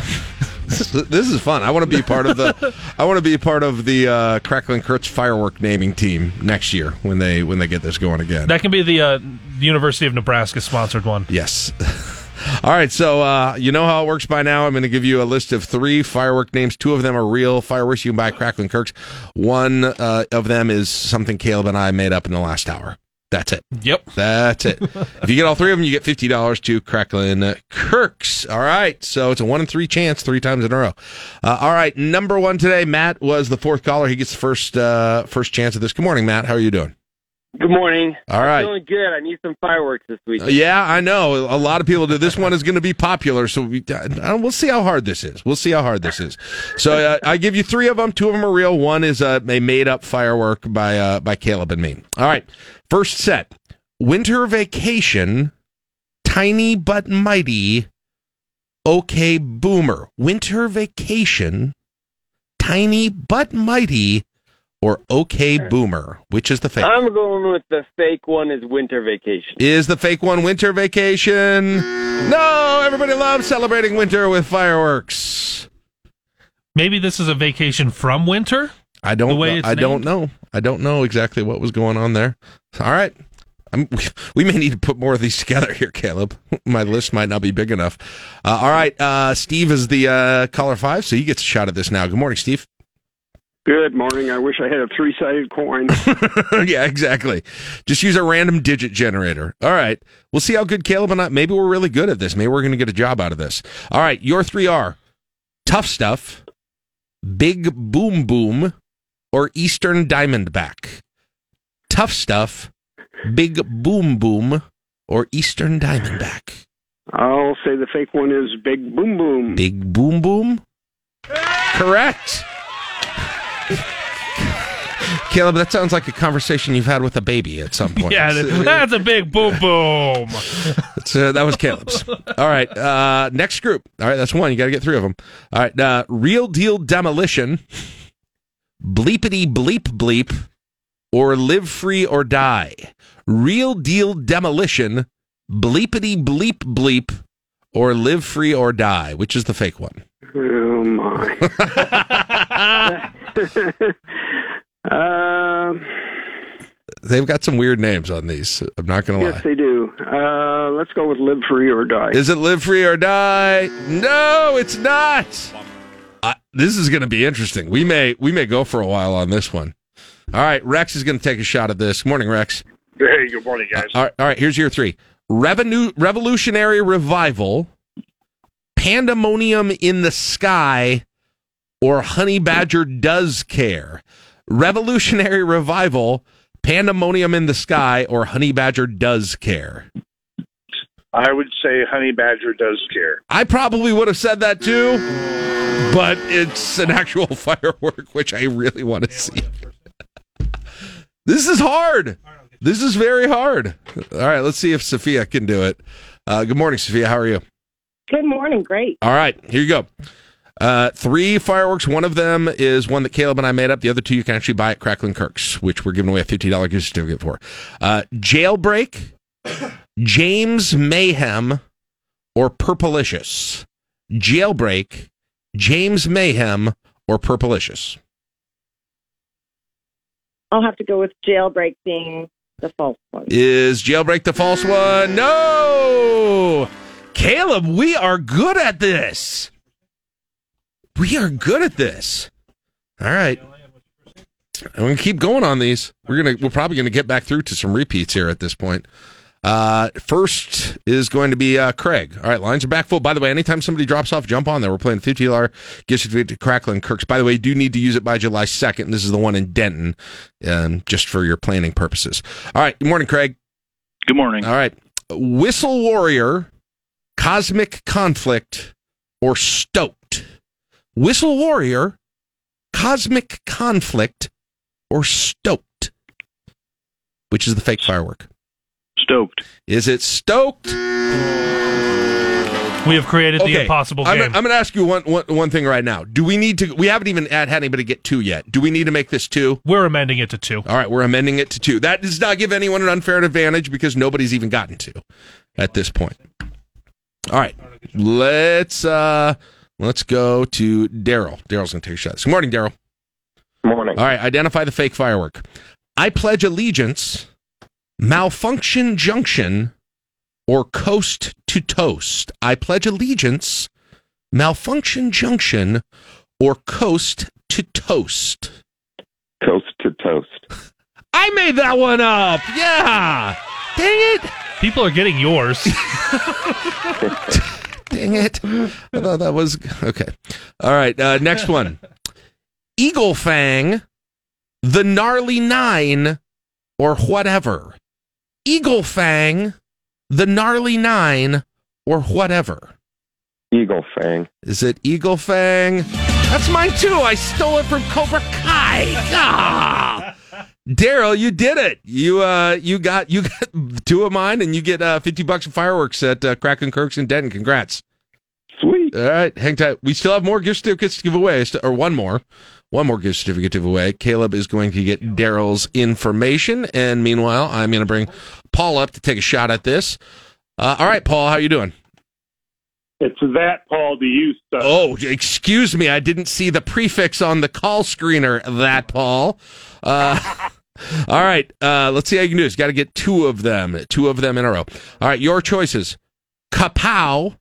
this, this is fun. I want to be part of the. I want to be part of the uh, Crackling Kirks firework naming team next year when they when they get this going again. That can be the uh, University of Nebraska sponsored one. Yes. All right, so uh, you know how it works by now. I'm going to give you a list of three firework names. Two of them are real fireworks you can buy at Crackling Kirks. One uh, of them is something Caleb and I made up in the last hour. That's it. Yep. That's it. if you get all three of them, you get fifty dollars to Cracklin Kirks. All right, so it's a one in three chance, three times in a row. Uh, all right, number one today. Matt was the fourth caller. He gets the first uh, first chance of this. Good morning, Matt. How are you doing? Good morning. All right. I'm feeling good. I need some fireworks this week. Uh, Yeah, I know. A lot of people do. This one is going to be popular, so we, uh, we'll see how hard this is. We'll see how hard this is. So uh, I give you three of them. Two of them are real. One is uh, a made up firework by uh, by Caleb and me. All right. First set: Winter Vacation, Tiny but Mighty, OK Boomer. Winter Vacation, Tiny but Mighty, or OK Boomer. Which is the fake? I'm going with the fake one is winter vacation. Is the fake one winter vacation? No, everybody loves celebrating winter with fireworks. Maybe this is a vacation from winter. I don't. Know, it's I don't know. I don't know exactly what was going on there. All right. I'm, we may need to put more of these together here, Caleb. My list might not be big enough. Uh, all right. Uh, Steve is the uh, caller five, so he gets a shot at this now. Good morning, Steve. Good morning. I wish I had a three sided coin. yeah, exactly. Just use a random digit generator. All right. We'll see how good Caleb and I. Maybe we're really good at this. Maybe we're going to get a job out of this. All right. Your three are tough stuff, big boom boom, or Eastern Diamondback. Tough stuff, big boom boom, or Eastern Diamondback. I'll say the fake one is Big Boom Boom. Big boom boom. Correct. Caleb, that sounds like a conversation you've had with a baby at some point. Yeah, that's a big boom boom. That's, uh, that was Caleb's. All right. Uh, next group. All right. That's one. You got to get three of them. All right. Uh, Real Deal Demolition, Bleepity Bleep Bleep, or Live Free or Die. Real Deal Demolition, Bleepity Bleep Bleep, or Live Free or Die. Which is the fake one? Oh, my. um, They've got some weird names on these. I'm not going to lie. yes, they do. Uh, let's go with Live Free or Die. Is it live free or die? No, it's not. Uh, this is going to be interesting. We may we may go for a while on this one. All right, Rex is going to take a shot at this. Morning, Rex. Hey, good morning, guys. All right, all right. Here's your three: Revenue, revolutionary revival, pandemonium in the sky, or honey badger does care. Revolutionary revival, pandemonium in the sky, or honey badger does care. I would say Honey Badger does care. I probably would have said that too, but it's an actual firework, which I really want to see. this is hard. This is very hard. All right, let's see if Sophia can do it. Uh, good morning, Sophia. How are you? Good morning. Great. All right, here you go. Uh, three fireworks. One of them is one that Caleb and I made up. The other two you can actually buy at Cracklin Kirk's, which we're giving away a fifty dollars gift certificate for. Uh, jailbreak, James Mayhem, or Purplicious. Jailbreak, James Mayhem, or Purplicious. I'll have to go with jailbreak being the false one. Is jailbreak the false one? No! Caleb, we are good at this. We are good at this. All right. I'm gonna keep going on these. We're gonna we're probably gonna get back through to some repeats here at this point. Uh, first is going to be uh, Craig. All right, lines are back full. By the way, anytime somebody drops off, jump on there. We're playing fifty dollar gift certificate to Crackling Kirk's. By the way, you do need to use it by July second. This is the one in Denton, um, just for your planning purposes. All right. Good morning, Craig. Good morning. All right. Whistle Warrior, Cosmic Conflict, or Stoked. Whistle Warrior, Cosmic Conflict, or Stoked. Which is the fake firework? Stoked. Is it Stoked? We have created the impossible I'm. I'm going to ask you one, one, one thing right now. Do we need to? We haven't even had, had anybody get two yet. Do we need to make this two? We're amending it to two. All right, we're amending it to two. That does not give anyone an unfair advantage because nobody's even gotten two at this point. All right, let's uh let's go to Daryl. Daryl's going to take a shot. Good morning, Daryl. Morning. All right, identify the fake firework. I pledge allegiance, malfunction junction, or coast to toast. I pledge allegiance, malfunction junction, or coast to toast. Coast to toast. I made that one up. Yeah. Dang it. People are getting yours. Dang it. I thought that was okay. All right. Uh, next one Eagle Fang, the Gnarly Nine, or whatever. Eagle Fang, the Gnarly Nine, or whatever. Eagle Fang. Is it Eagle Fang? That's mine too. I stole it from Cobra Kai. Ah! Daryl, you did it. You uh, you got you got two of mine, and you get uh, fifty bucks of fireworks at uh, Cracklin Kirks in Denton. Congrats. Sweet. All right, hang tight. We still have more gift certificates to give away, or one more, one more gift certificate to give away. Caleb is going to get Daryl's information, and meanwhile, I'm going to bring Paul up to take a shot at this. Uh, all right, Paul, how you doing? It's that Paul to you, sir. Oh, excuse me. I didn't see the prefix on the call screener. That Paul. Uh, all right. Uh, let's see how you can do this. Got to get two of them. Two of them in a row. All right. Your choices: Kapow,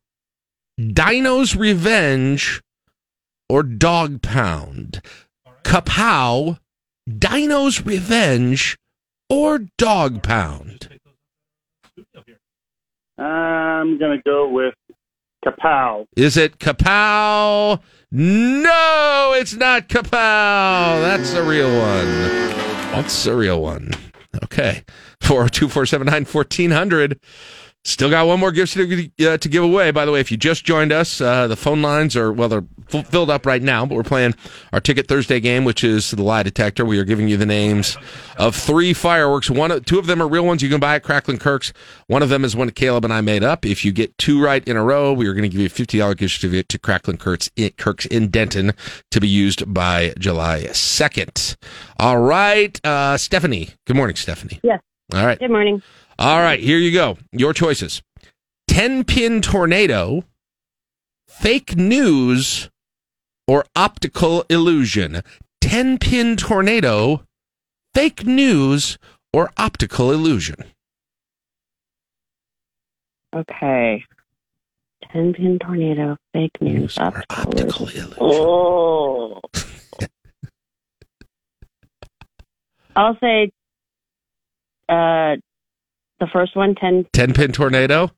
Dino's Revenge, or Dog Pound. Kapow, Dino's Revenge, or Dog Pound. I'm going to go with Kapow. Is it Kapow? No, it's not Kapow. That's a real one. That's a real one. Okay. 402 479 1400. Still got one more gift certificate uh, to give away. By the way, if you just joined us, uh, the phone lines are, well, they're f- filled up right now, but we're playing our Ticket Thursday game, which is the lie detector. We are giving you the names of three fireworks. One, of- Two of them are real ones you can buy at Cracklin Kirk's. One of them is one Caleb and I made up. If you get two right in a row, we are going to give you a $50 gift certificate to Cracklin Kirk's in, Kirk's in Denton to be used by July 2nd. All right. Uh, Stephanie. Good morning, Stephanie. Yes. All right. Good morning. All right, here you go. Your choices 10 pin tornado, fake news, or optical illusion. 10 pin tornado, fake news, or optical illusion. Okay. Ten pin tornado, fake news, optical, illusion. Oh. I'll say uh the first one, ten 10 10 pin tornado?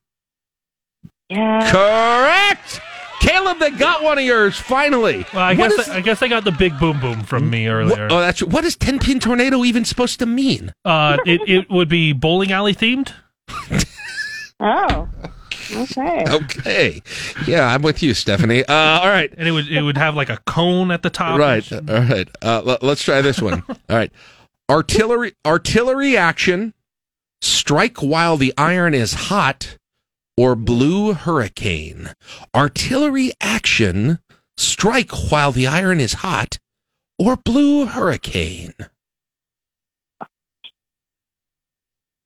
yeah. Correct! Caleb, they got one of yours, finally. Well, I What guess is- I guess I got the big boom boom from me earlier. oh, that's what is 10 pin tornado even supposed to mean? Uh, it it would be bowling alley themed. Oh. Okay. Okay. Yeah, I'm with you, Stephanie. Uh, all right. and it would it would have like a cone at the top. Right. All right. Uh, let, us try this one. All right. Artillery artillery action. Strike while the iron is hot, or blue hurricane? Artillery action, strike while the iron is hot, or blue hurricane?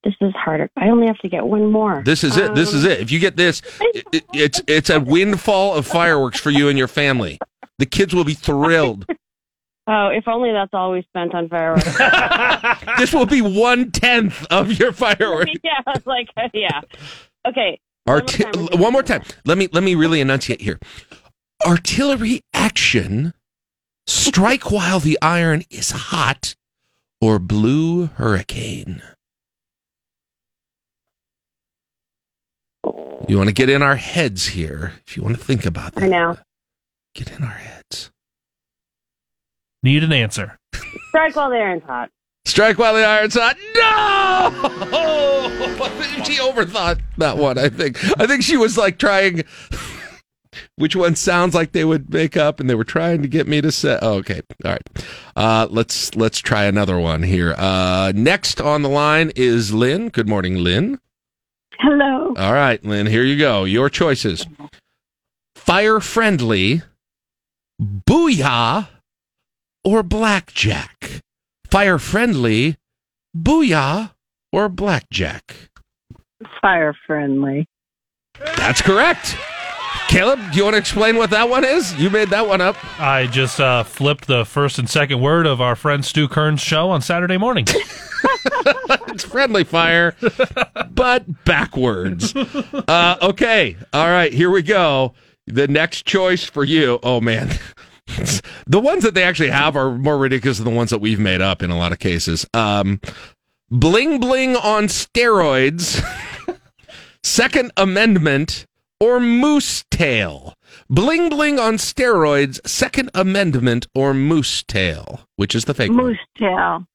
This is harder. I only have to get one more. This is it. This is Um, it. If you get this, it- it's it's a windfall of fireworks for you and your family. The kids will be thrilled. Oh, if only that's all we spent on fireworks. this will be one tenth of your fireworks. yeah, I was like, yeah. Okay. Arti- one more time. Let me let me really enunciate here. Artillery action. Strike while the iron is hot, or blue hurricane. You want to get in our heads here. If you want to think about that, I know. get in our heads. Need an answer. Strike while the iron's hot. Strike while the iron's hot. No, she overthought that one. I think. I think she was like trying. Which one sounds like they would make up, and they were trying to get me to say. Oh, okay, all right. Uh, let's let's try another one here. Uh, next on the line is Lynn. Good morning, Lynn. Hello. All right, Lynn. Here you go. Your choices: fire friendly, booyah, or blackjack. Fire friendly, booyah, or blackjack. Fire friendly. That's correct. Caleb, do you want to explain what that one is? You made that one up. I just uh, flipped the first and second word of our friend Stu Kern's show on Saturday morning. it's friendly fire, but backwards. Uh, okay. All right. Here we go. The next choice for you. Oh, man. The ones that they actually have are more ridiculous than the ones that we've made up in a lot of cases. Um, bling bling on steroids, Second Amendment, or moose tail. Bling bling on steroids, Second Amendment, or moose tail. Which is the fake one? Moose tail.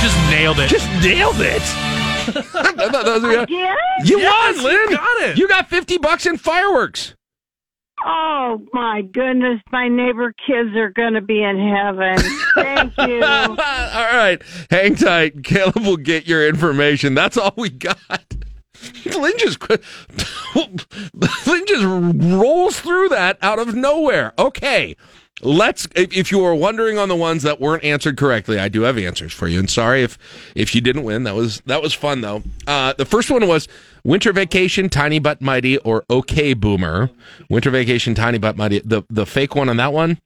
Just nailed it. Just nailed it. I thought those were- Again? You Yes, won, Lynn. you got it. You got 50 bucks in fireworks. Oh my goodness, my neighbor kids are going to be in heaven. Thank you. all right. Hang tight. Caleb will get your information. That's all we got. Lynn just, Lynn just rolls through that out of nowhere. Okay. Let's, if you were wondering on the ones that weren't answered correctly, I do have answers for you. And sorry if, if you didn't win. That was, that was fun though. Uh, the first one was Winter Vacation, Tiny But Mighty, or Okay Boomer. Winter Vacation, Tiny But Mighty. The, the fake one on that one,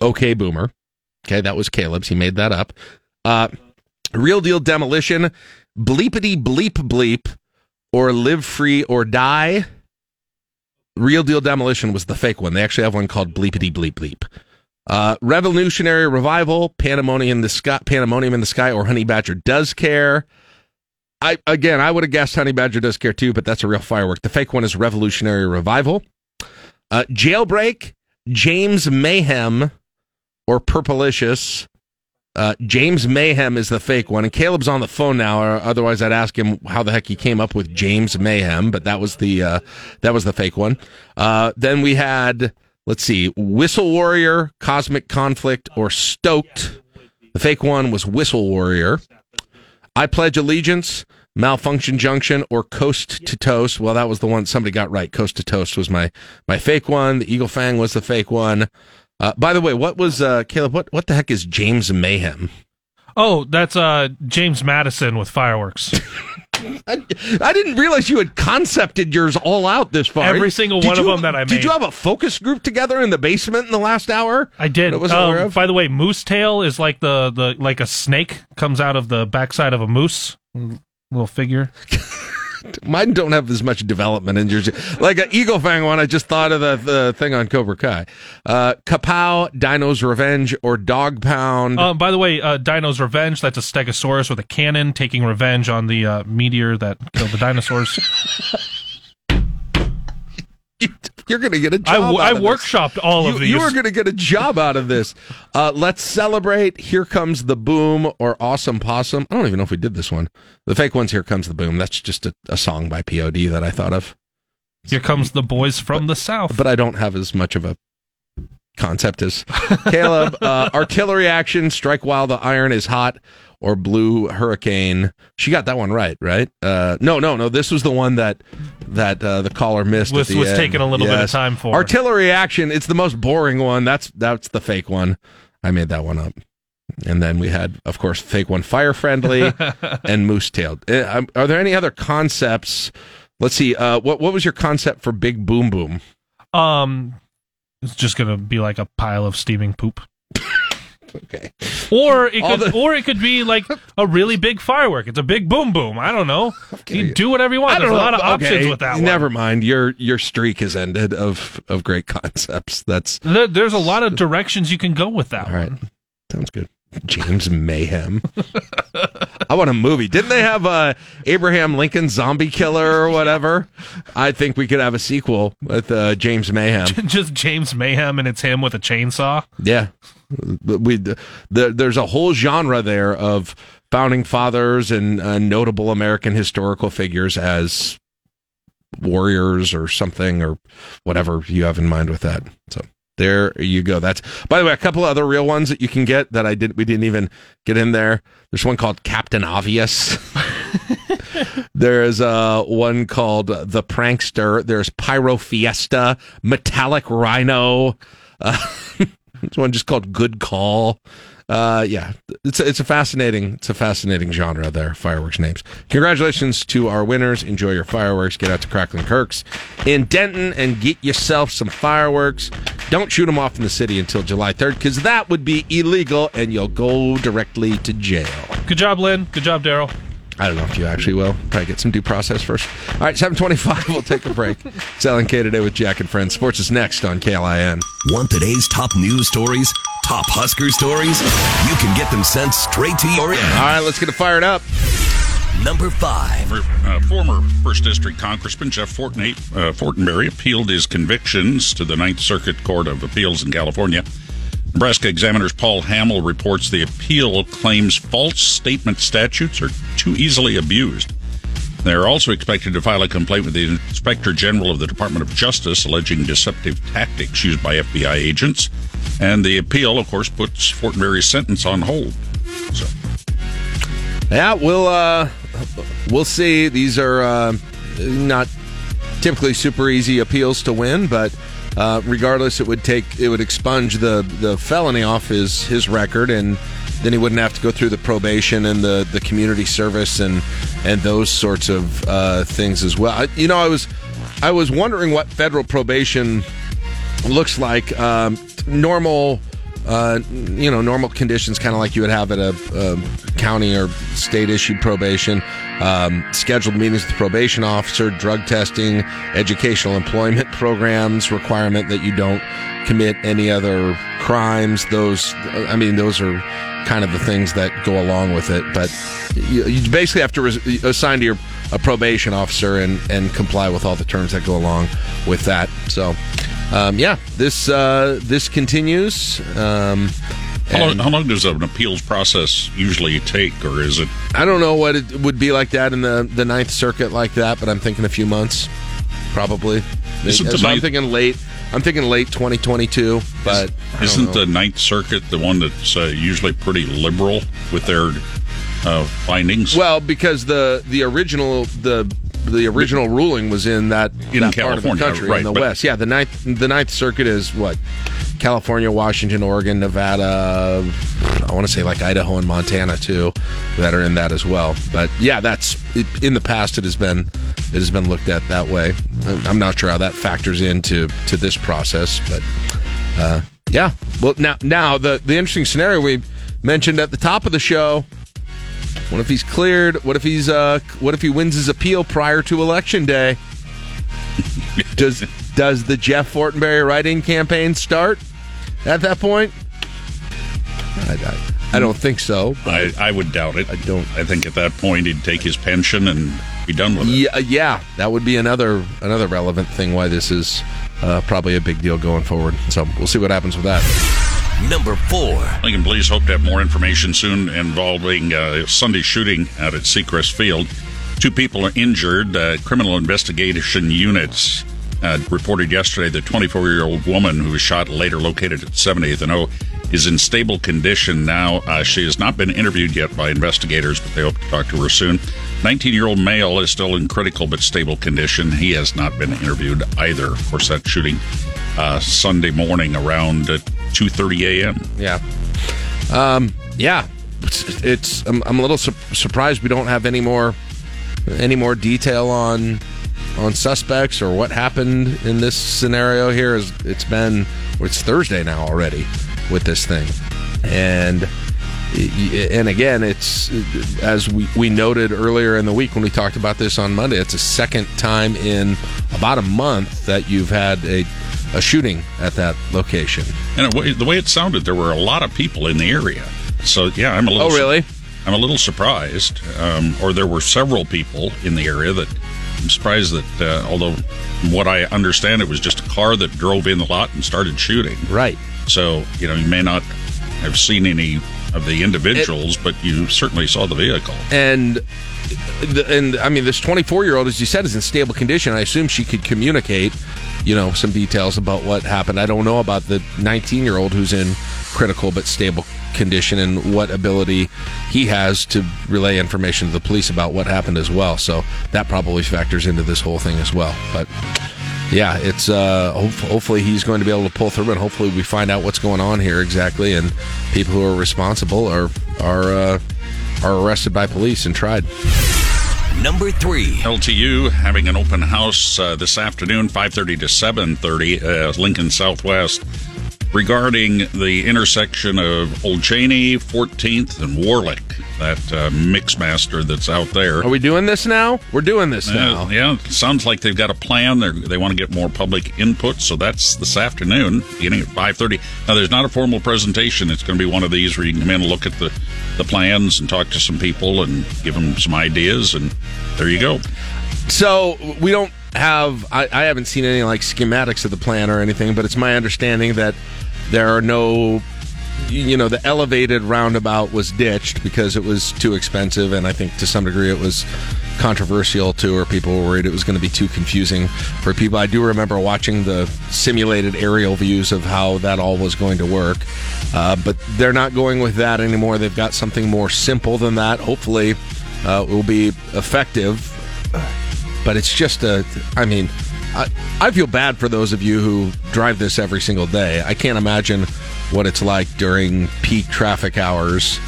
Okay Boomer. Okay, that was Caleb's. He made that up. Uh, Real Deal Demolition, Bleepity Bleep Bleep, or Live Free or Die. Real Deal Demolition was the fake one. They actually have one called Bleepity Bleep Bleep. Uh, Revolutionary Revival, Pandemonium in the Sky, Pandemonium in the Sky, or Honey Badger Does Care. I again, I would have guessed Honey Badger Does Care too, but that's a real firework. The fake one is Revolutionary Revival. Uh, Jailbreak, James Mayhem, or Purplicious. Uh, James Mayhem is the fake one, and Caleb's on the phone now. Or otherwise, I'd ask him how the heck he came up with James Mayhem, but that was the uh, that was the fake one. Uh, then we had let's see, Whistle Warrior, Cosmic Conflict, or Stoked. The fake one was Whistle Warrior. I Pledge Allegiance, Malfunction Junction, or Coast to Toast. Well, that was the one somebody got right. Coast to Toast was my my fake one. The Eagle Fang was the fake one. Uh, by the way, what was uh, Caleb? What what the heck is James Mayhem? Oh, that's uh, James Madison with fireworks. I, I didn't realize you had concepted yours all out this far. Every single Did one of them that I Did you have a focus group together in the basement in the last hour? I did. Aware Um, by the way, moose tail is like the, the like a snake comes out of the backside of a moose. Little figure. Mine don't have as much development in yours. Like an Eagle Fang one, I just thought of the, the thing on Cobra Kai. Uh, Kapow, Dino's Revenge, or Dog Pound. Um, by the way, uh, Dino's Revenge, that's a Stegosaurus with a cannon taking revenge on the uh, meteor that killed the dinosaurs. You're going to get a job. w- out I of this. workshopped all you, of these. You are going to get a job out of this. Uh, let's celebrate. Here comes the boom or awesome possum. I don't even know if we did this one. The fake one's Here Comes the Boom. That's just a, a song by POD that I thought of. Here comes the boys from the south. But I don't have as much of a concept as Caleb. Uh, artillery action, strike while the iron is hot, or Blue Hurricane. She got that one right, right? Uh, no, no, no. This was the one that that uh, the caller missed. Was- was end. taking a little bit of time for. Artillery action. It's the most boring one. That's that's the fake one. I made that one up. And then we had, of course, fake one, fire friendly, and moose tailed. Uh, Are there any other concepts? Let's see. Uh, what what was your concept for Big Boom Boom? Um, it's just gonna be like a pile of steaming poop. Okay. Or it All could, the- or it could be like a really big firework. It's a big boom boom. I don't know. You do whatever you want. There's a lot of options with that one. Never mind. Your your streak has ended of of great concepts. That's There- There's a lot of directions you can go with that. all right. Sounds good. James Mayhem. I want a movie. Didn't they have uh, Abraham Lincoln Zombie Killer or whatever? I think we could have a sequel with uh, James Mayhem. Just James Mayhem, and it's him with a chainsaw. Yeah, we the, there's a whole genre there of founding fathers and uh, notable American historical figures as warriors or something or whatever you have in mind with that. So there you go. That's by the way a couple of other real ones that you can get that I didn't we didn't even get in there. There's one called Captain Obvious. There's uh, one called The Prankster. There's Pyro Fiesta, Metallic Rhino. Uh, there's one just called Good Call. Uh, yeah, it's a, it's a fascinating it's a fascinating genre there. Fireworks names. Congratulations to our winners. Enjoy your fireworks. Get out to Crackling Kirks in Denton and get yourself some fireworks. Don't shoot them off in the city until July 3rd because that would be illegal and you'll go directly to jail. Good job, Lynn. Good job, Daryl. I don't know if you actually will. Probably get some due process first. All right, 725. We'll take a break. It's LNK today with Jack and Friends. Sports is next on KLIN. Want today's top news stories? Top Husker stories? You can get them sent straight to your end. All right, let's get it fired up. Number five. Uh, former First District Congressman Jeff Fortnate, uh, Fortenberry appealed his convictions to the Ninth Circuit Court of Appeals in California. Nebraska Examiner's Paul Hammel reports the appeal claims false statement statutes are too easily abused. They are also expected to file a complaint with the Inspector General of the Department of Justice alleging deceptive tactics used by FBI agents. And the appeal, of course, puts Fortenberry's sentence on hold. So. Yeah, we'll uh, we'll see. These are uh, not typically super easy appeals to win, but uh, regardless, it would take it would expunge the the felony off his his record, and then he wouldn't have to go through the probation and the the community service and and those sorts of uh, things as well. I, you know, I was I was wondering what federal probation looks like. Um, normal uh, you know, normal conditions, kind of like you would have at a, a county or state issued probation, um, scheduled meetings with the probation officer, drug testing, educational employment programs, requirement that you don't commit any other crimes. Those, I mean, those are kind of the things that go along with it. But you, you basically have to res- assign to your a probation officer and, and comply with all the terms that go along with that. So, um, yeah, this uh, this continues. Um, How long, how long does an appeals process usually take, or is it? I don't know what it would be like that in the the Ninth Circuit like that, but I'm thinking a few months, probably. Isn't the I'm thinking late. I'm thinking late 2022, but I don't Isn't know. the Ninth Circuit the one that's uh, usually pretty liberal with their uh, findings? Well, because the the original the the original ruling was in that, In that part of the country right, in the but- west. Yeah, the ninth the Ninth Circuit is what California, Washington, Oregon, Nevada. I want to say like Idaho and Montana too, that are in that as well. But yeah, that's it, in the past. It has been it has been looked at that way. I'm not sure how that factors into to this process, but uh, yeah. Well, now now the the interesting scenario we mentioned at the top of the show. What if he's cleared? What if he's uh what if he wins his appeal prior to election day? does does the Jeff Fortenberry write-in campaign start at that point? I, I, I don't think so. I, I would doubt it. I don't. I think at that point he'd take his pension and be done with it. Yeah, yeah, that would be another another relevant thing why this is uh, probably a big deal going forward. So we'll see what happens with that. Number four. Lincoln Police hope to have more information soon involving uh, Sunday shooting out at Seacrest Field. Two people are injured. Uh, criminal investigation units uh, reported yesterday the 24 year old woman who was shot later located at 70th and O is in stable condition now. Uh, she has not been interviewed yet by investigators, but they hope to talk to her soon. 19 year old male is still in critical but stable condition. He has not been interviewed either. Of course, that shooting uh, Sunday morning around uh, 2:30 a.m. Yeah. Um, yeah. It's, it's I'm, I'm a little su- surprised we don't have any more any more detail on on suspects or what happened in this scenario here. Is it's been it's Thursday now already with this thing, and and again, it's as we, we noted earlier in the week when we talked about this on Monday. It's the second time in about a month that you've had a a shooting at that location. And it, the way it sounded, there were a lot of people in the area. So yeah, I'm a little. Oh, really? I'm a little surprised, um, or there were several people in the area that I'm surprised that. Uh, although, from what I understand, it was just a car that drove in the lot and started shooting. Right. So you know, you may not have seen any of the individuals, it, but you certainly saw the vehicle. And and I mean, this 24 year old, as you said, is in stable condition. I assume she could communicate, you know, some details about what happened. I don't know about the 19 year old who's in critical but stable condition and what ability he has to relay information to the police about what happened as well. So that probably factors into this whole thing as well. But yeah, it's uh, hopefully he's going to be able to pull through, and hopefully we find out what's going on here exactly, and people who are responsible are are uh, are arrested by police and tried. Number three, LTU having an open house uh, this afternoon, five thirty to seven thirty, uh, Lincoln Southwest regarding the intersection of Old Cheney, 14th, and Warlick, that uh, mixmaster that's out there. Are we doing this now? We're doing this now. Uh, yeah, sounds like they've got a plan. They're, they want to get more public input, so that's this afternoon, beginning at 5.30. Now, there's not a formal presentation. It's going to be one of these where you can come in and look at the, the plans and talk to some people and give them some ideas, and there you go. So we don't have I, I, haven't seen any like schematics of the plan or anything, but it's my understanding that there are no you know the elevated roundabout was ditched because it was too expensive and I think to some degree it was controversial too or people were worried it was going to be too confusing for people. I do remember watching the simulated aerial views of how that all was going to work. Uh, but they're not going with that anymore. They've got something more simple than that. Hopefully uh, it will be effective but it's just a. I mean, I, I feel bad for those of you who drive this every single day. I can't imagine what it's like during peak traffic hours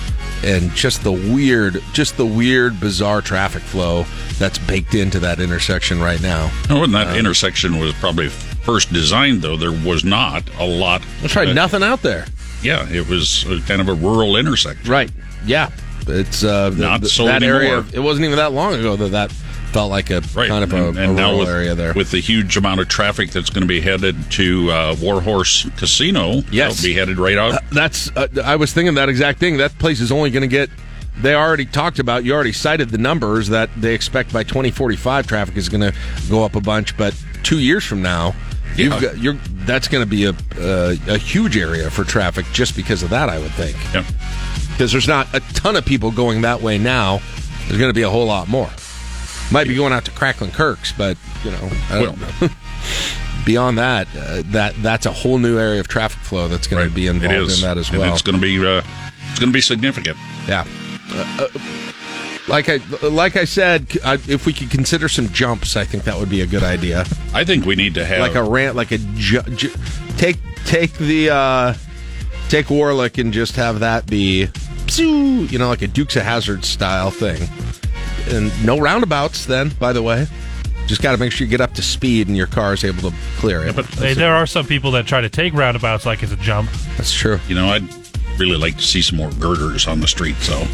and just the weird, just the weird, bizarre traffic flow that's baked into that intersection right now. Oh, and that um, intersection was probably first designed, though there was not a lot. That's right, uh, nothing out there. Yeah, it was kind of a rural intersection. Right. Yeah, it's uh, not the, so that anymore. area. It wasn't even that long ago that that felt like a right. kind of a, and, and a rural with, area there. With the huge amount of traffic that's going to be headed to uh, Warhorse Casino, yes, be headed right out. Uh, that's uh, I was thinking that exact thing. That place is only going to get. They already talked about. You already cited the numbers that they expect by 2045 traffic is going to go up a bunch, but two years from now. You've got, you're, that's going to be a, uh, a huge area for traffic just because of that, I would think. Yeah. Because there's not a ton of people going that way now. There's going to be a whole lot more. Might be going out to Cracklin Kirks, but you know, well, beyond that, uh, that that's a whole new area of traffic flow that's going right. to be involved in that as well. And it's going to be uh, it's going to be significant. Yeah. Uh, uh, like I like I said, if we could consider some jumps, I think that would be a good idea. I think we need to have like a rant, like a ju- ju- take take the uh, take Warlick and just have that be, you know, like a Dukes of Hazzard style thing and no roundabouts. Then, by the way, just got to make sure you get up to speed and your car is able to clear it. Yeah, but hey, there are some people that try to take roundabouts like it's a jump. That's true. You know, I'd really like to see some more girders on the street. So.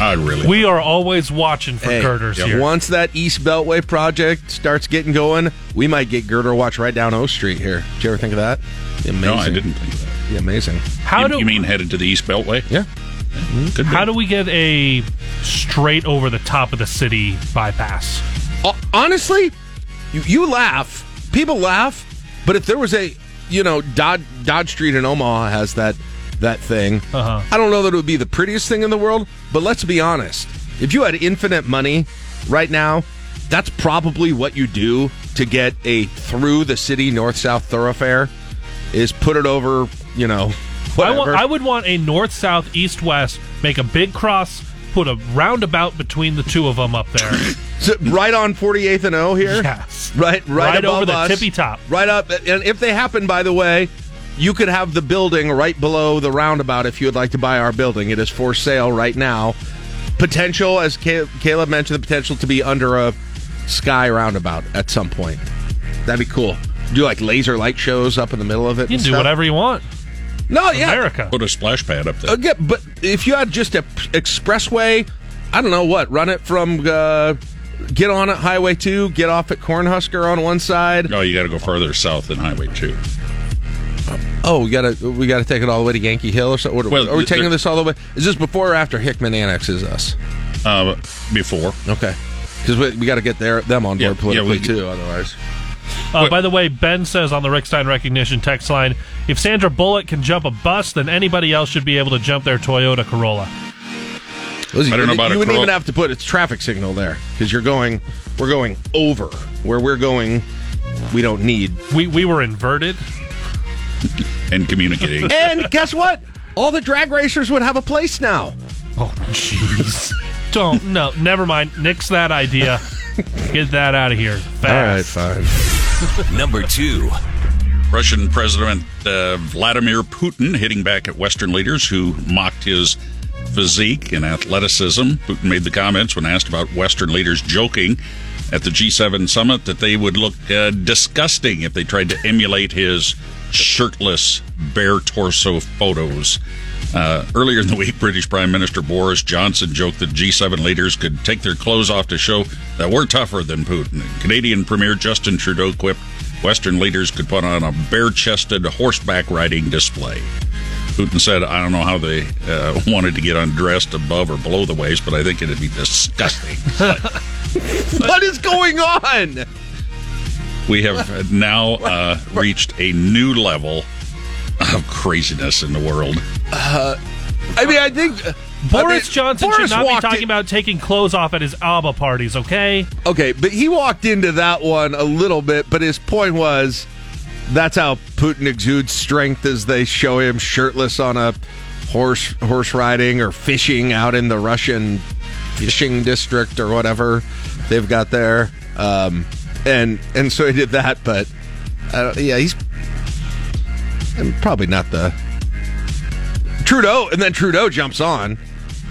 I'd really. We are always watching for hey, girders here. Once that East Beltway project starts getting going, we might get girder watch right down O Street here. Did you ever think of that? Amazing. No, I didn't think of that. Be amazing. How you, do you mean headed to the East Beltway? Yeah. Could How do we get a straight over the top of the city bypass? Uh, honestly, you, you laugh. People laugh, but if there was a, you know, Dodge, Dodge Street in Omaha has that that thing. Uh-huh. I don't know that it would be the prettiest thing in the world, but let's be honest. If you had infinite money right now, that's probably what you do to get a through the city north south thoroughfare is put it over, you know, I, want, I would want a north, south, east, west. Make a big cross. Put a roundabout between the two of them up there. So, right on 48th and O here. Yes. Right, right, Right above over the us. tippy top. Right up, and if they happen, by the way, you could have the building right below the roundabout if you would like to buy our building. It is for sale right now. Potential, as Caleb mentioned, the potential to be under a sky roundabout at some point. That'd be cool. Do like laser light shows up in the middle of it. You can do stuff. whatever you want. No, yeah. America. Put a splash pad up there. Okay, but if you had just a p- expressway, I don't know what, run it from uh, get on at Highway Two, get off at Cornhusker on one side. No, you got to go further south than Highway 2. Oh, we gotta we gotta take it all the way to Yankee Hill or something. Well, are we taking this all the way? Is this before or after Hickman annexes us? Uh, before. Okay, because we, we got to get their them on board Yeah, yeah, politically we- too. Otherwise, Uh, by the way, Ben says on the Rick Stein recognition text line, if Sandra Bullock can jump a bus, then anybody else should be able to jump their Toyota Corolla. Listen, I don't know about you wouldn't Corolla. even have to put its traffic signal there because you're going. We're going over where we're going. We don't need. We we were inverted. And communicating. And guess what? All the drag racers would have a place now. Oh, jeez. Don't no. Never mind. Nix that idea. Get that out of here. Fast. fine. Number two. Russian President uh, Vladimir Putin hitting back at Western leaders who mocked his physique and athleticism. Putin made the comments when asked about Western leaders joking at the G7 summit that they would look uh, disgusting if they tried to emulate his shirtless, bare torso photos. Uh, earlier in the week, British Prime Minister Boris Johnson joked that G7 leaders could take their clothes off to show that we're tougher than Putin. Canadian Premier Justin Trudeau quipped Western leaders could put on a bare chested horseback riding display. Putin said, I don't know how they uh, wanted to get undressed above or below the waist, but I think it'd be disgusting. What is going on? we have now uh, reached a new level of craziness in the world. Uh, I mean, I think uh, Boris I mean, Johnson Boris should not be talking in- about taking clothes off at his ABBA parties, okay? Okay, but he walked into that one a little bit, but his point was that's how Putin exudes strength as they show him shirtless on a horse horse riding or fishing out in the Russian fishing district or whatever they've got there. Um, and and so he did that, but uh, yeah, he's and probably not the Trudeau, and then Trudeau jumps on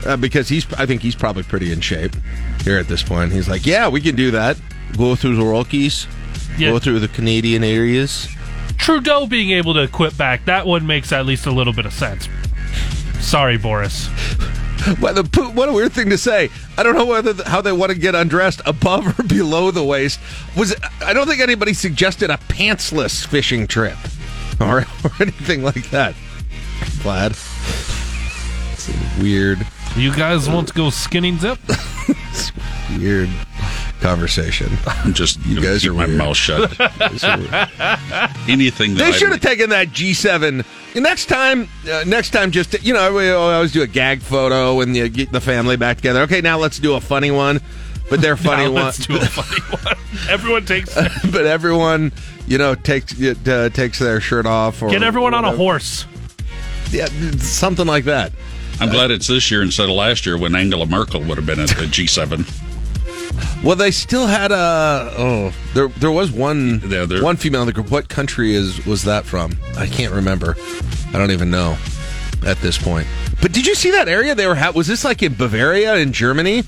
uh, because he's. I think he's probably pretty in shape here at this point. He's like, yeah, we can do that. Go through the Rockies, Yeah. go through the Canadian areas. Trudeau being able to quit back, that one makes at least a little bit of sense. Sorry, Boris. What, the, what a weird thing to say. I don't know whether how they want to get undressed above or below the waist. Was I don't think anybody suggested a pantsless fishing trip or, or anything like that. Glad. It's weird. You guys want to go skinny dip? Weird conversation. I'm just You gonna guys keep are my weird. mouth shut. Anything that They should have taken that G7. Next time, uh, next time, just you know, we always do a gag photo and you get the family back together. Okay, now let's do a funny one. But they're funny Now one. let's do a funny one. Everyone takes but everyone, you know, takes uh, takes their shirt off. Or get everyone on a horse. Yeah, something like that. I'm glad it's this year instead of last year when Angela Merkel would have been at the G7. Well, they still had a. Oh, there there was one Yeah, one female in the group. What country is was that from? I can't remember. I don't even know at this point. But did you see that area they were? Ha- was this like in Bavaria in Germany?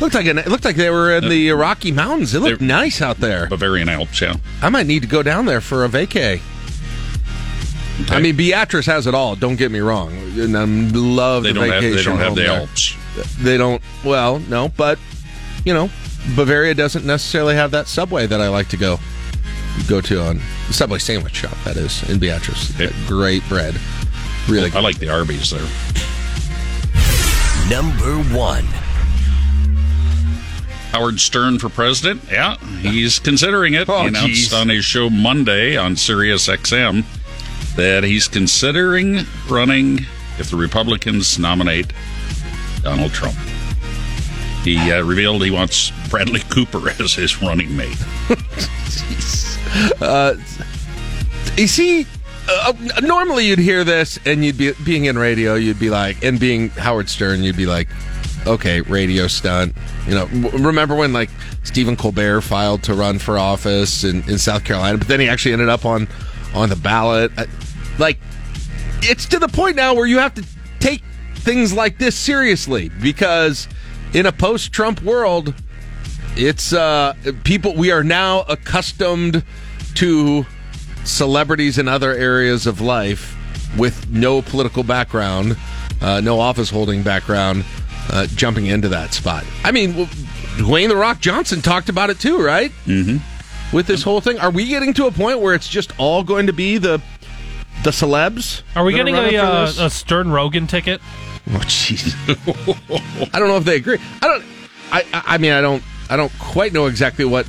Looked like an, it looked like they were in uh, the Rocky Mountains. It looked They're- nice out there. Bavarian Alps, yeah. I might need to go down there for a vacay. I mean, Beatrice has it all. Don't get me wrong, and I love They the don't have vacation they don't have home the there. Alps. They don't. Well, no, but you know, Bavaria doesn't necessarily have that subway that I like to go go to on the Subway sandwich shop. That is in Beatrice. That great bread. Really, I like the Arby's there. Number one. Howard Stern for president? Yeah, he's considering it. Oh, he announced geez. on his show Monday on Sirius XM that he's considering running if the Republicans nominate Donald Trump. He uh, revealed he wants Bradley Cooper as his running mate. uh, is he? uh, normally you'd hear this and you'd be being in radio, you'd be like, and being Howard Stern, you'd be like, okay, radio stunt. You know, remember when like Stephen Colbert filed to run for office in, in South Carolina, but then he actually ended up on on the ballot. Uh, Like, it's to the point now where you have to take things like this seriously because in a post-Trump world, it's uh people we are now accustomed to celebrities in other areas of life with no political background, uh, no office holding background, uh, jumping into that spot. I mean, w- Dwayne the Rock Johnson talked about it too, right? Mm-hmm. With this whole thing, are we getting to a point where it's just all going to be the the celebs? Are we getting running a, uh, a Stern Rogan ticket? Oh, jeez. I don't know if they agree. I don't. I. I I mean, I don't. I don't quite know exactly what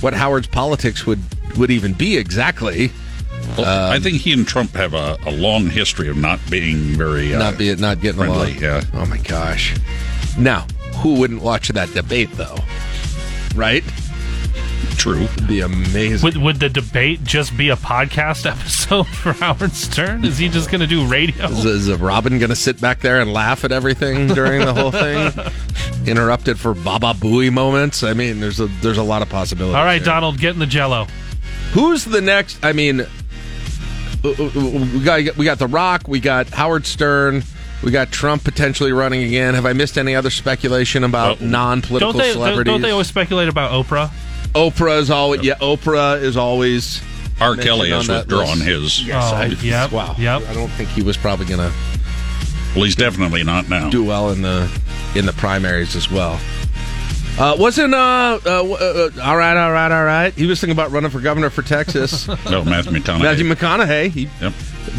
what Howard's politics would would even be exactly. Well, I think he and Trump have a, a long history of not being very uh, not be not getting friendly. along. Yeah. Oh my gosh. Now, who wouldn't watch that debate though? Right? True. It'd amazing. Would, would the debate just be a podcast episode for Howard Stern? Is he just going to do radio? Is, is Robin going to sit back there and laugh at everything during the whole thing? Interrupted for Baba Booey moments. I mean, there's a there's a lot of possibilities. All right, here. Donald, get in the Jello. Who's the next? I mean, we got we got The Rock, we got Howard Stern, we got Trump potentially running again. Have I missed any other speculation about oh. non-political Don't they? celebrities? Don't they always speculate about Oprah? Oprah is always yeah. Oprah is always. R. Kelly mentioned has withdrawn list. his. Yes, Oh, I, yep, wow. yep. I don't think he was probably going to Well, he's definitely not now. do well in the in the primaries as well. Uh, wasn't uh, uh, uh, uh, all right, all right, all right. He was thinking about running for governor for Texas. No, Matthew McConaughey. Matthew McConaughey. He Yep.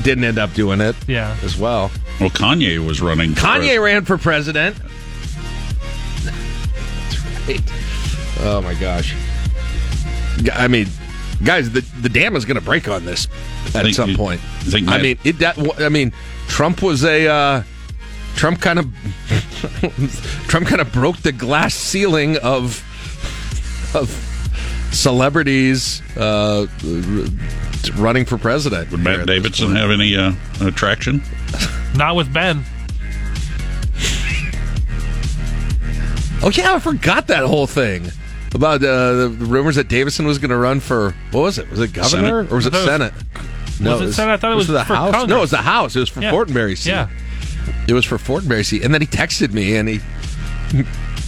didn't end up doing it. Yeah. as well. Well, Kanye was running. For Kanye ran for president. That's right. Oh my gosh. I mean, guys, the the dam is going to break on this at some you- point. I mean, it. That, I mean, Trump was a. Trump kind of. Trump kind of broke the glass ceiling of of celebrities uh, running for president. Would Matt Davison have any uh, attraction? Not with Ben. Oh yeah, I forgot that whole thing about uh, the rumors that Davison was going to run for what was it? Was it governor Senate? or was it I thought it Senate? was it Senate? I thought it was the for House. Congress. No, it was the House. It was for Yeah. Fortenberry seat. Yeah. It was for Fortenberry. And then he texted me and he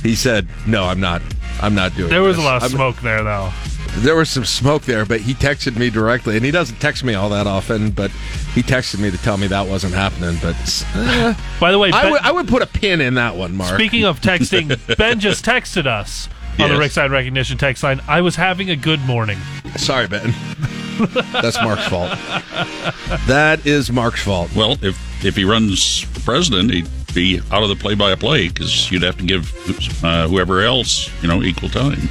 he said, "No, I'm not. I'm not doing." There was a lot of I'm- smoke there, though. There was some smoke there, but he texted me directly, and he doesn't text me all that often. But he texted me to tell me that wasn't happening. But eh, By the way, I Ben- would I would put a pin in that one, Mark. Speaking of texting, Ben just texted us on the Yes. Rick Side Recognition text line. I was having a good morning. Sorry, Ben. That's Mark's fault. That is Mark's fault. Well, if if he runs for president, he'd be out of the play-by-play because you'd have to give uh, whoever else, you know, equal time.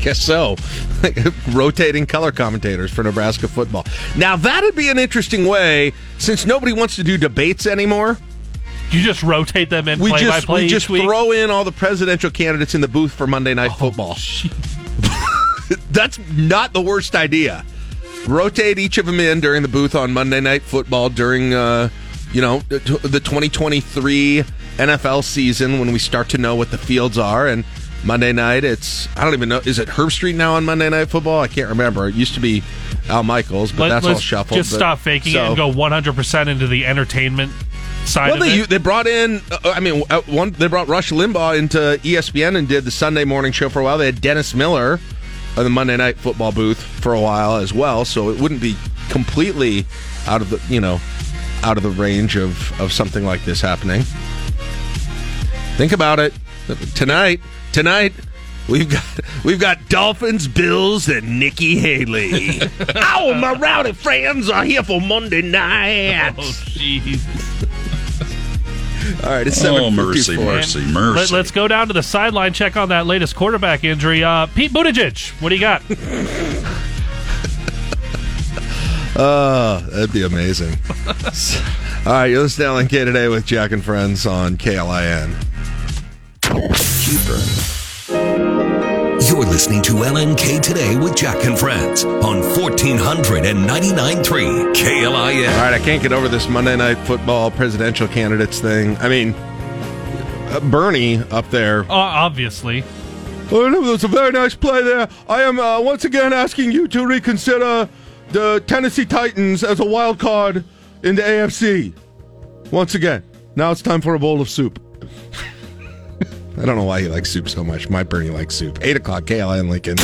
Guess so. Rotating color commentators for Nebraska football. Now that'd be an interesting way, since nobody wants to do debates anymore. You just rotate them in We play by just play we each just week. throw in all the presidential candidates in the booth for Monday Night Football. That's not the worst idea. Rotate each of them in during the booth on Monday Night Football during, uh, you know, the the 2023 NFL season when we start to know what the fields are. And Monday night, it's I don't even know. Is it Herbstreit now on Monday Night Football? I can't remember. It used to be Al Michaels, but Let, that's all shuffled. just but- stop faking so- it and go 100% into the entertainment side well, they they brought in. Uh, I mean, uh, one they brought Rush Limbaugh into ESPN and did the Sunday morning show for a while. They had Dennis Miller on the Monday Night Football booth for a while as well. So it wouldn't be completely out of the you know out of the range of of something like this happening. Think about it tonight. Tonight. We've got we've got Dolphins, Bills, and Nikki Haley. oh, my rowdy friends are here for Monday night. Oh, jeez. All right, it's Oh, 7:54. mercy, mercy, mercy. Let, us go down to the sideline, check on that latest quarterback injury. Uh, Pete Buttigieg, what do you got? Oh, that'd be amazing. All right, you're listening to LNK today with Jack and Friends on KLIN. You're listening to LNK Today with Jack and Friends on 1499.3 KLIN. All right, I can't get over this Monday Night Football presidential candidates thing. I mean, uh, Bernie up there. Uh, obviously. Oh, no, that was a very nice play there. I am uh, once again asking you to reconsider the Tennessee Titans as a wild card in the AFC. Once again. Now it's time for a bowl of soup. I don't know why he likes soup so much. My Bernie likes soup. 8 o'clock, KLIN Lincoln.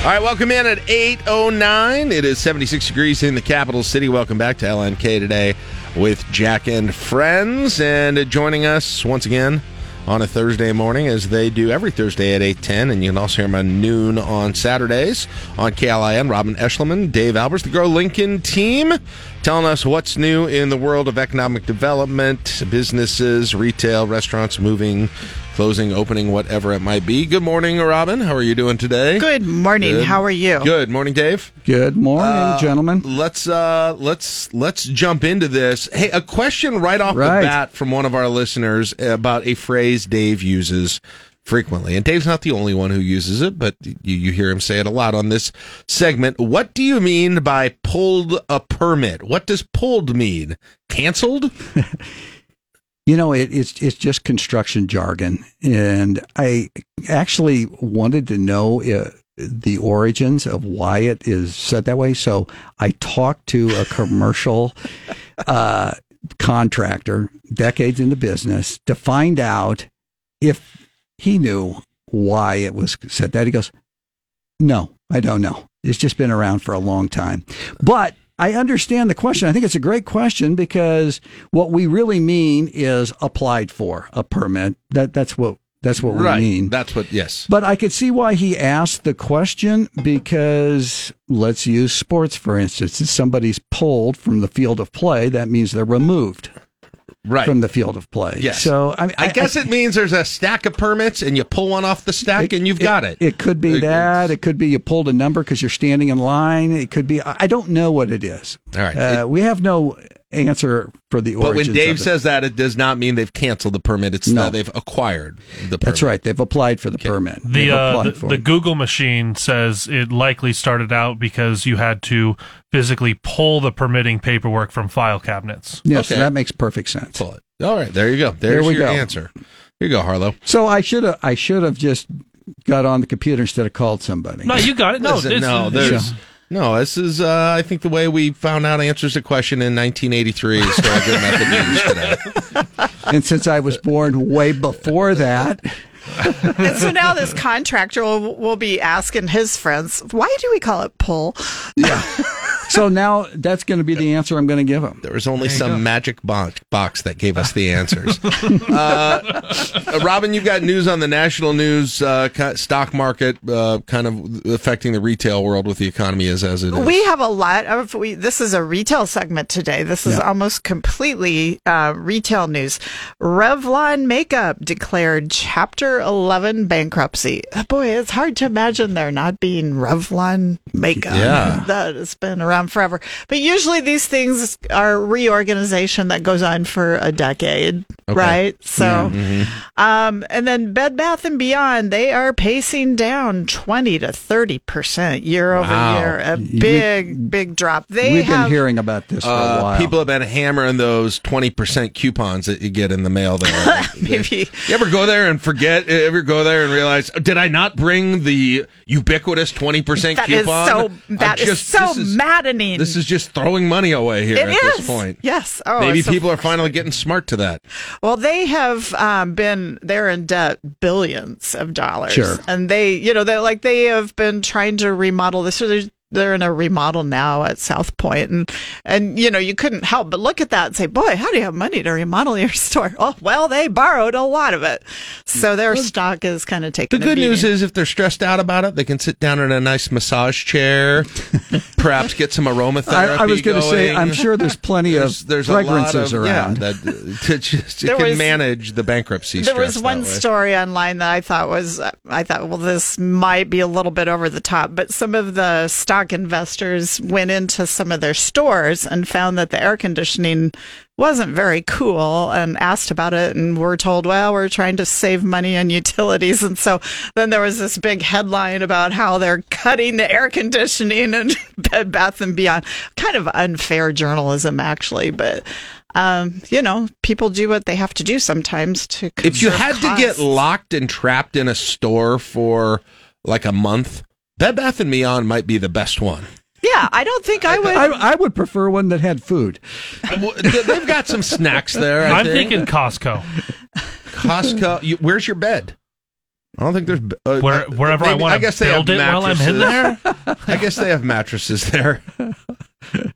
All right, welcome in at 8.09. It is 76 degrees in the capital city. Welcome back to LNK today with Jack and Friends. And joining us once again on a Thursday morning, as they do every Thursday at 8.10. And you can also hear them at noon on Saturdays on KLIN. Robin Eschliman, Dave Albers, the Grow Lincoln team, telling us what's new in the world of economic development, businesses, retail, restaurants moving, closing, opening, whatever it might be. Good morning, Robin. How are you doing today? Good morning. Good. How are you? Good morning, Dave. Good morning, Uh, gentlemen. Let's uh let's let's jump into this. Hey, a question right off Right. the bat from one of our listeners about a phrase Dave uses frequently. And Dave's not the only one who uses it, but you, you hear him say it a lot on this segment. What do you mean by pulled a permit? What does pulled mean? Canceled? You know, it, it's it's just construction jargon, and I actually wanted to know uh, the origins of why it is said that way. So I talked to a commercial uh, contractor, decades in the business, to find out if he knew why it was said that. He goes, "No, I don't know. It's just been around for a long time." But I understand the question. I think it's a great question because what we really mean is applied for a permit. That that's what that's what right. we mean. That's what yes. But I could see why he asked the question because let's use sports for instance. If somebody's pulled from the field of play, that means they're removed right. from the field of play. Yes. So I, mean, I, guess it means there's a stack of permits and you pull one off the stack and you've got it. It could be that. It could be you pulled a number because you're standing in line. It could be. I I don't know what it is. All right. Uh, we have no answer for the But when Dave of it. says that, it does not mean they've canceled the permit. It's No. that they've acquired the permit. That's right. They've applied for the permit. The They've uh, applied the, for the. Google machine says it likely started out because you had to physically pull the permitting paperwork from file cabinets. Yes, Okay. that makes perfect sense. Pull it. All right, there you go. There's we your go. answer. Here you go, Harlow. So I should have. I should have just got on the computer instead of called somebody. No, you got it. No, Listen, this no, is- there's no. This is, uh, I think, the way we found out answers to question in 1983 is still a good method to use today. and since I was born way before that, and so now this contractor will, will be asking his friends, why do we call it pull? so now that's going to be the answer I'm going to give him. There was only some magic box, box that gave us the answers. uh, Robin, you've got news on the national news uh, stock market, uh, kind of affecting the retail world with the economy as as it is. We have a lot of we. This is a retail segment today. This is Yeah. almost completely uh, retail news. Revlon Makeup declared Chapter 11 bankruptcy. Boy, it's hard to imagine there not being Revlon Makeup. Yeah. that has been around forever. But usually these things are reorganization that goes on for a decade, Okay. right? So. Yeah. Mhm. Um, and then Bed Bath and Beyond, they are pacing down 20 to 30% year over year. A You- big, big drop. They we've have been hearing about this for a Uh, while. people have been hammering those 20% coupons that you get in the mail there. maybe. You ever go there and forget? Ever go there and realize, did I not bring the ubiquitous 20% That is coupon? so, I'm that is just- so this maddening. This is just throwing money away here It at is. this point. Yes. Oh, Maybe so people are finally getting smart to that. Well, they have um, been they're in debt billions of dollars, Sure. and they you know they're like they have been trying to remodel this. So they're, they're in a remodel now at South Point, and and you know you couldn't help but look at that and say, boy, how do you have money to remodel your store? Oh, well, they borrowed a lot of it, so mm. their stock is kind of taking The good a news is if they're stressed out about it, they can sit down in a nice massage chair, perhaps get some aromatherapy. I, I was going to say, I'm sure there's plenty There's, of there's a lot fragrances of, around. Yeah, that, uh, to just, it There can was- manage the bankruptcy There was one that story online that I thought was, I thought, well, this might be a little bit over the top, but some of the stock BlackRock investors went into some of their stores and found that the air conditioning wasn't very cool and asked about it and were told, well, we're trying to save money on utilities. And so then there was this big headline about how they're cutting the air conditioning and Bed Bath and Beyond. Kind of unfair journalism, actually, but um, you know, people do what they have to do sometimes to. If you had to get locked and trapped in a store for like a month, Bed Bath and Beyond might be the best one. yeah, I don't think I would. I, I would prefer one that had food. They've got some snacks there. I I'm think. thinking Costco. Costco. You, where's your bed? I don't think there's. Uh, Where- wherever I maybe- wanna guess they have build it while I'm in mattresses. I guess they have mattresses there.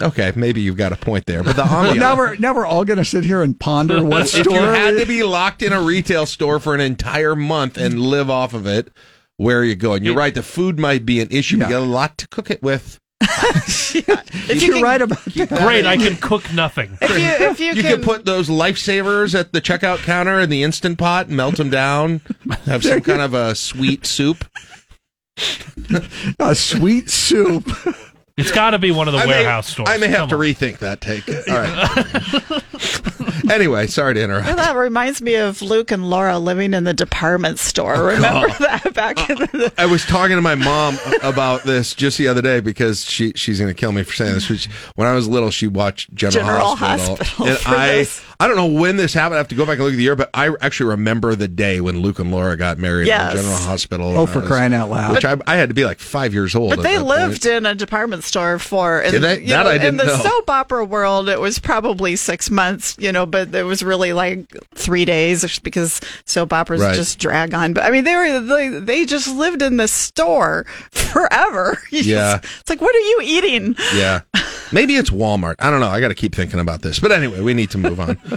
Okay, maybe you've got a point there, but the Well, ambiance. now we're now we're all going to sit here and ponder what if store. you had to be locked in a retail store for an entire month and live off of it, where are you going? You're right. The food might be an issue. but You got a lot to cook it with. If You're right about that. Great, I can cook nothing. If you, if you, You can, could put those lifesavers at the checkout counter in the instant pot, melt them down, have some kind of a sweet soup. a sweet soup. It's got to be one of the I may- warehouse stores. I may have Come to on. rethink that take. All right. anyway, sorry to interrupt. Well, that reminds me of Luke and Laura living in the department store. Oh, Remember God. that back in the I was talking to my mom about this just the other day because she she's going to kill me for saying this. Which, when I was little, she watched General, General Hospital, Hospital and for I this. I don't know when this happened. I have to go back and look at the year, but I actually remember the day when Luke and Laura got married Yes. in General Hospital. Oh, for was- crying out loud. Which I, I had to be like five years old. But they lived point. in a department store for in, Did they? you That know, I didn't the know. soap opera world. It was probably six months, you know, but it was really like three days because soap operas Right. just drag on. But I mean, they were they, they just lived in the store forever. You Yeah. just- it's like what are you eating? Yeah. Maybe it's Walmart. I don't know. I got to keep thinking about this. But anyway, we need to move on.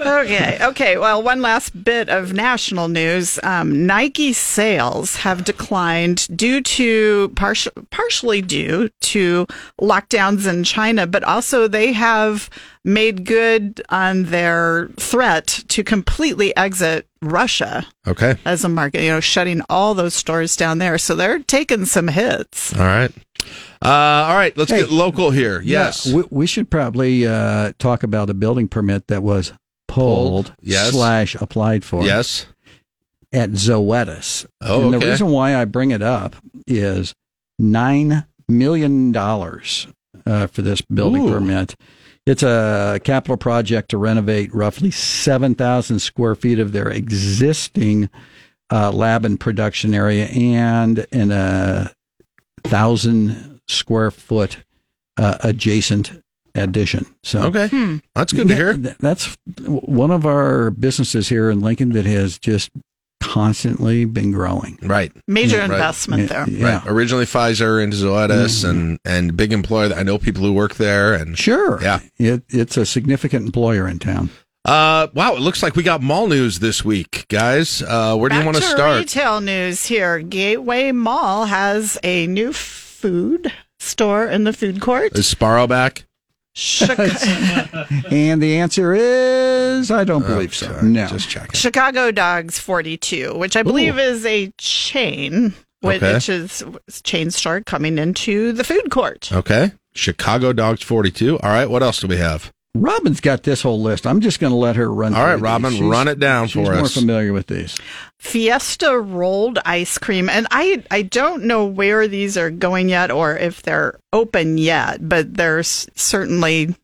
okay. Okay. Well, one last bit of national news. Um, Nike sales have declined due to partial, partially due to lockdowns in China, but also they have made good on their threat to completely exit Russia Okay. as a market, you know, shutting all those stores down there. So they're taking some hits. All right. Uh, all right. Let's Hey. get local here. Yes. Yeah, we, we should probably uh, talk about a building permit that was pulled, Pulled, yes. slash applied for. Yes. At Zoetis. Oh, and okay. the reason why I bring it up is nine million dollars uh, for this building Ooh. permit. It's a capital project to renovate roughly seven thousand square feet of their existing uh, lab and production area, and in a thousand square foot uh, adjacent addition. So Okay. Hmm. That's good to hear. Th- That's one of our businesses here in Lincoln that has just constantly been growing. Right. Major Right. investment there. Yeah. Right. Originally Pfizer into Zoetis and and big employer. I know people who work there and Sure. Yeah. It, it's a significant employer in town. Uh, wow, it looks like we got mall news this week, guys. Uh, where do you want to to start? Retail news here. Gateway Mall has a new food store in the food court. Is Sparrow back? Uh, and the answer is I don't oh, believe so. No. Just checking. Chicago Dogs 42, which I believe is a chain, which Okay. is a chain store coming into the food court. Okay. Chicago Dogs 42. All right. What else do we have? Robin's got this whole list. I'm just going to let her run. All right, through these. Robin, She's- run it down she's for more us. familiar with these. Fiesta rolled ice cream, and I I don't know where these are going yet or if they're open yet, but they're certainly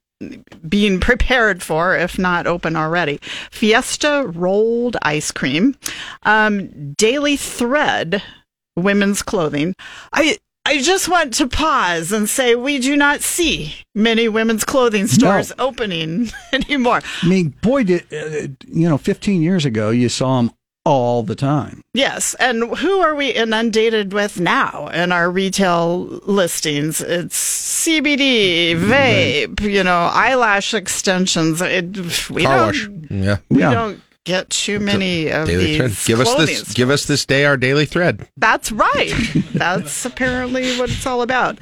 being prepared for, if not open already. Fiesta rolled ice cream, um, Daily Thread women's clothing. I. I just want to pause and say we do not see many women's clothing stores opening anymore. I mean, boy, did uh, you know? 15 years ago, you saw them all the time. Yes, and who are we inundated with now in our retail listings? It's CBD, vape, you know, eyelash extensions. It, we Car don't, wash. Yeah. we don't get too many of Daily thread. these. Give us clothing this. Give us this day our daily thread. That's right. That's apparently what it's all about.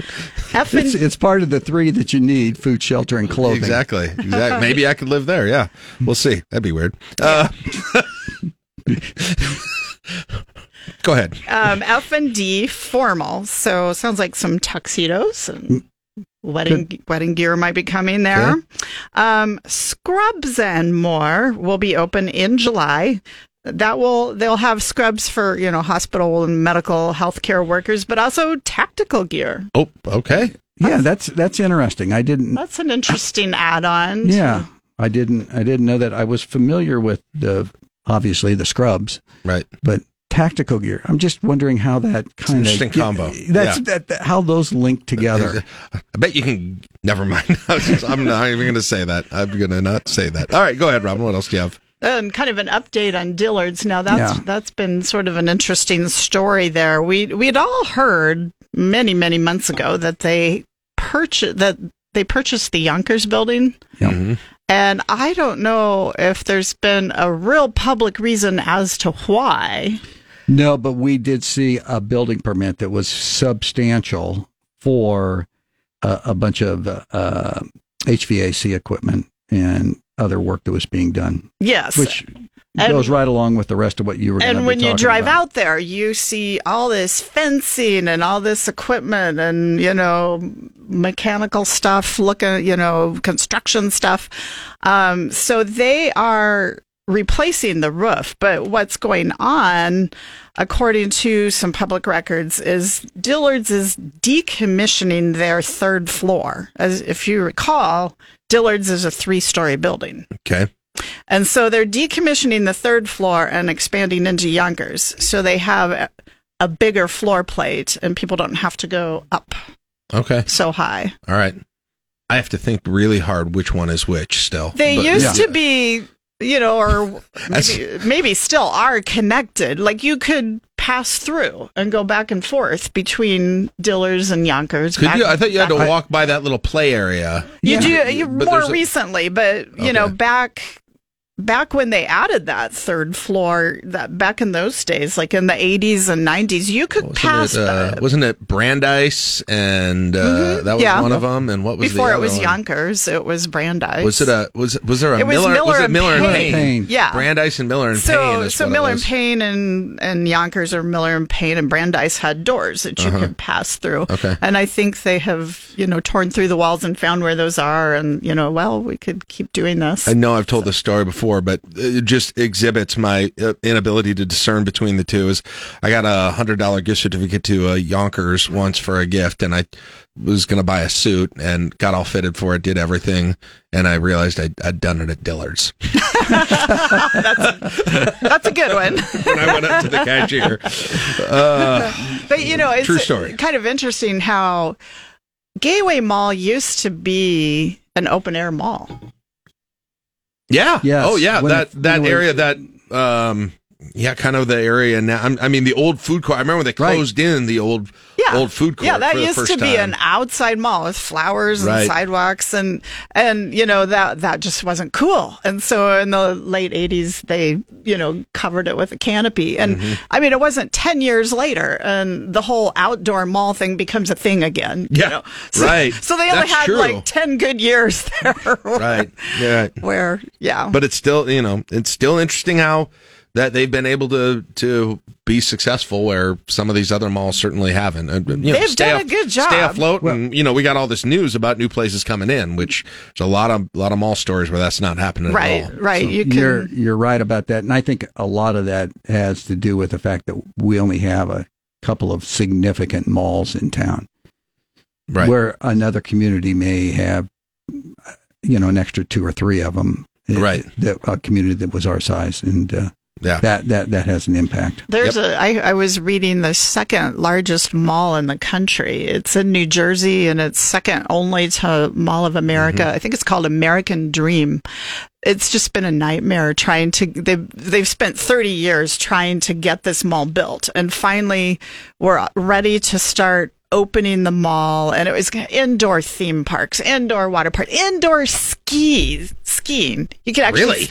F It's, and it's part of the three that you need: food, shelter, and clothing. Exactly. Exactly. Maybe I could live there. Yeah. We'll see. That'd be weird. Uh, Go ahead. Um, F and D formal. So sounds like some tuxedos and wedding wedding gear might be coming there. Okay. Um, Scrubs and more will be open in July. That will they'll have scrubs for you know hospital and medical healthcare workers, but also tactical gear. Oh, okay. Yeah, that's that's interesting. I didn't. That's an interesting add-on. Yeah, I didn't. I didn't know that. I was familiar with the obviously the scrubs, right? But tactical gear. I'm just wondering how that kind of interesting combo. That's Yeah. that, that- how those link together. I bet you can. Never mind. I'm not even going to say that. I'm going to not say that. All right, go ahead, Robin. What else do you have? And kind of an update on Dillard's. Now that's Yeah. that's been sort of an interesting story there. We we'd all heard many many months ago that they purchased that they purchased the Younkers building, Mm-hmm. and I don't know if there's been a real public reason as to why. No, but we did see a building permit that was substantial for a, a bunch of uh, HVAC equipment and other work that was being done. Yes. which And- goes right along with the rest of what you were. And when you drive about. out there, you see all this fencing and all this equipment and, you know, mechanical stuff, looking, you know, construction stuff. Um, so they are replacing the roof. But what's going on, according to some public records, is Dillard's is decommissioning their third floor. As if you recall, Dillard's is a three story building. Okay. And so they're decommissioning the third floor and expanding into Younkers. So they have a, a bigger floor plate and people don't have to go up Okay. so high. All right. I have to think really hard which one is which still. They But- used Yeah. to be, you know, or maybe, maybe still are connected. Like you could pass through and go back and forth between Dillard's and Younkers. Could back- you? I thought you had to walk by that little play area. You do you, more a- recently, but you know, back back when they added that third floor, that back in those days, like in the eighties and nineties, you could pass Wasn't it, uh, wasn't it Brandeis and uh, Mhm, that was yeah. one of them? And what was before the it was one? Younkers, it was Brandeis. Was it a was was there a It was Miller? Miller was it and Miller and Paine. Paine? Yeah. Brandeis and Miller and so Paine. Is so Miller and. Paine and and Younkers or Miller and Paine and Brandeis had doors that you Uh-huh. could pass through. Okay. And I think they have you know torn through the walls and found where those are, and you know, well, we could keep doing this. I know I've told this story before, but it just exhibits my uh, inability to discern between the two. Is I got a hundred dollar gift certificate to uh, Younkers once for a gift, and I was going to buy a suit and got all fitted for it, did everything, and I realized I'd, I'd done it at Dillard's That's a good one. when I went up to the cashier. Uh, But you know, it's True story. kind of interesting how Gateway Mall used to be an open air mall. Yeah. Yes. Oh, yeah. When that it- that area that um yeah, kind of the area now. I'm- I mean, the old food court. I remember when they closed in the old Yeah. old food court. Yeah, that used to be time. an outside mall with flowers and sidewalks and and you know that that just wasn't cool. And so in the late 80s they, you know, covered it with a canopy. And Mm-hmm. I mean it wasn't 10 years later and the whole outdoor mall thing becomes a thing again, you Yeah. know. So, Right. So they only That's had true. like 10 good years there. right. Yeah. Where yeah. But it's still, you know, it's still interesting how that they've been able to to be successful where some of these other malls certainly haven't. And, you know, They've stay done a good job. Stay afloat, and you know, we got all this news about new places coming in, which there's a lot of lot of mall stores where that's not happening Right, at all. right. you can you're you're right about that, and I think a lot of that has to do with the fact that we only have a couple of significant malls in town, Right. where another community may have, you know, an extra two or three of them. Right. That a community that was our size, and uh, yeah, that that that has an impact. There's a. I, I was reading the second largest mall in the country. It's in New Jersey, and it's second only to Mall of America. Mm-hmm. I think it's called American Dream. It's just been a nightmare trying to. They've they've spent 30 years trying to get this mall built, and finally we're ready to start opening the mall. And it was indoor theme parks, indoor water park, indoor ski skiing. You could actually Really?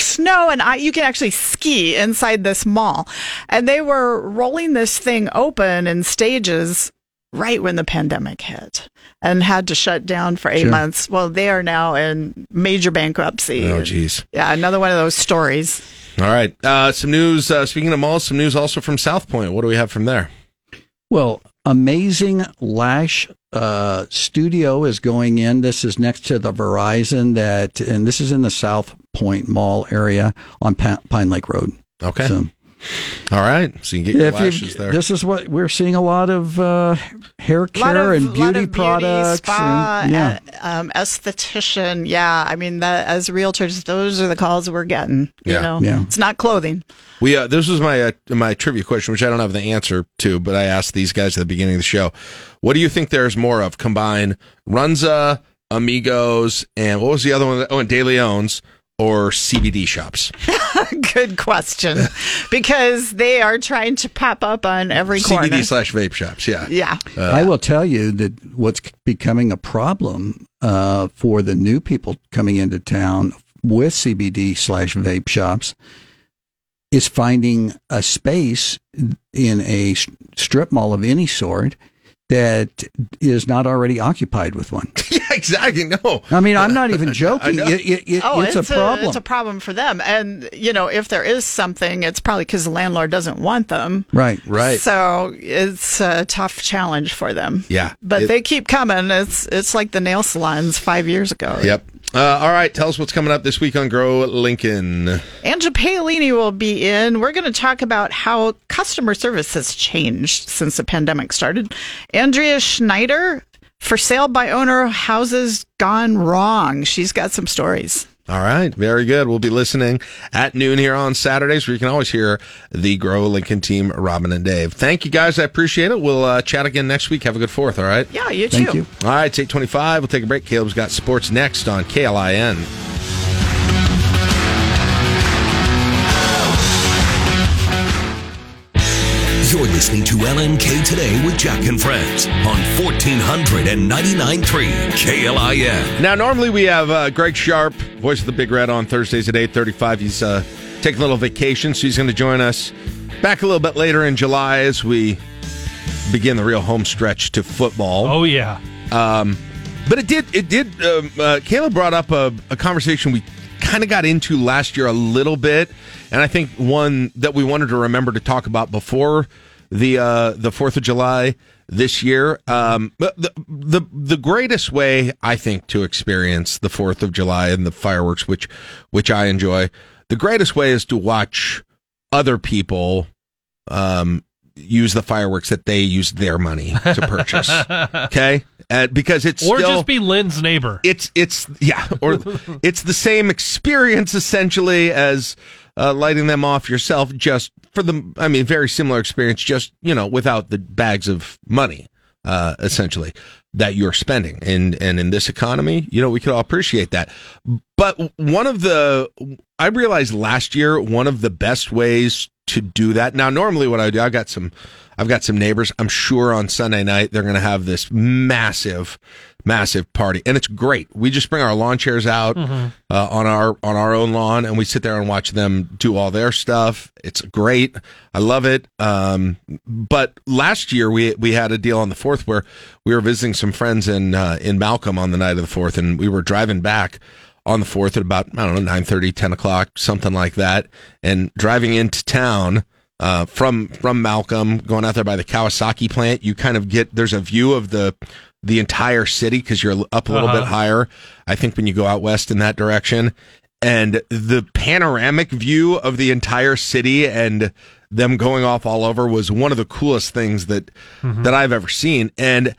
Snow and I, you can actually ski inside this mall. And they were rolling this thing open in stages right when the pandemic hit and had to shut down for eight Sure. months. Well, they are now in major bankruptcy. Oh, geez. Yeah, another one of those stories. All right. Uh, some news. Uh, speaking of malls, some news also from South Point. What do we have from there? Well, Amazing Lash uh, Studio is going in. This is next to the Verizon that, and this is in the South Point Mall area on Pa- Pine Lake Road. Okay. So, All right. So you can get your if you- lashes there. this is what we're seeing a lot of uh, hair care of, and lot beauty of products. spa, and- yeah. uh, um, esthetician. Yeah, I mean, that, as realtors, those are the calls we're getting. You Yeah. know, Yeah. it's not clothing. We uh, this was my uh, my trivia question, which I don't have the answer to, but I asked these guys at the beginning of the show. What do you think there's more of? Combine Runza, Amigos, and what was the other one? Oh, and De Leon's or CBD shops. Good question, because they are trying to pop up on every corner. CBD slash vape shops. Yeah. Yeah. Uh, I will tell you that what's becoming a problem uh, for the new people coming into town with CBD slash vape shops is finding a space in a strip mall of any sort that is not already occupied with one. yeah, exactly. No. I mean, I'm not even joking. It, it, it, oh, it's, a problem. it's a problem for them. And you know, if there is something, it's probably because the landlord doesn't want them. right. Right. So it's a tough challenge for them. Yeah. But It- they keep coming. It's it's like the nail salons five years ago. Yep. Uh, all right. Tell us what's coming up this week on Grow Lincoln. Angela Paolini will be in. We're going to talk about how customer service has changed since the pandemic started. Andrea Schneider, for sale by owner houses gone wrong. She's got some stories. All right, very good. We'll be listening at noon here on Saturdays, where you can always hear the Grow Lincoln team, Robin and Dave. Thank you guys. I appreciate it. We'll uh, chat again next week. Have a good fourth. All right. Yeah, you Thank too. you. All right, it's eight twenty-five. We'll take a break. Caleb's got sports next on KLIN. You're listening to LNK Today with Jack and Friends on 1499.3 KLIN. Now, normally we have uh, Greg Sharpe, voice of the Big Red, on Thursdays at eight thirty-five. He's uh, taking a little vacation, so he's going to join us back a little bit later in July as we begin the real home stretch to football. Oh yeah. Um, but it did. It did. Um, uh, Caleb brought up a, a conversation we kind of got into last year a little bit, and I think one that we wanted to remember to talk about before the uh, the Fourth of July this year. Um, but the, the the greatest way I think to experience the Fourth of July and the fireworks, which which I enjoy, the greatest way is to watch other people um, use the fireworks that they used their money to purchase. okay, uh, because it's Or still, just be Lynn's neighbor. it's it's yeah, or it's the same experience essentially as uh, lighting them off yourself. Just for the, I mean, very similar experience. Just you know, without the bags of money, uh, essentially that you're spending. And and in this economy, you know, we could all appreciate that. But one of the, I realized last year, one of the best ways to do that. Now, normally what I do, I've got some, I've got some neighbors. I'm sure on Sunday night they're going to have this massive, massive party, and it's great. We just bring our lawn chairs out Mhm. uh, on our on our own lawn, and we sit there and watch them do all their stuff. It's great. I love it. Um, but last year we we had a deal on the fourth where we were visiting some friends in uh, in Malcolm on the night of the fourth, and we were driving back on the fourth at about I don't know 9 10 o'clock, something like that, and driving into town. Uh, from from Malcolm, going out there by the Kawasaki plant, you kind of get there's a view of the the entire city because you're up a little Uh-huh. bit higher. I think when you go out west in that direction, and the panoramic view of the entire city and them going off all over was one of the coolest things that Mhm. that I've ever seen. And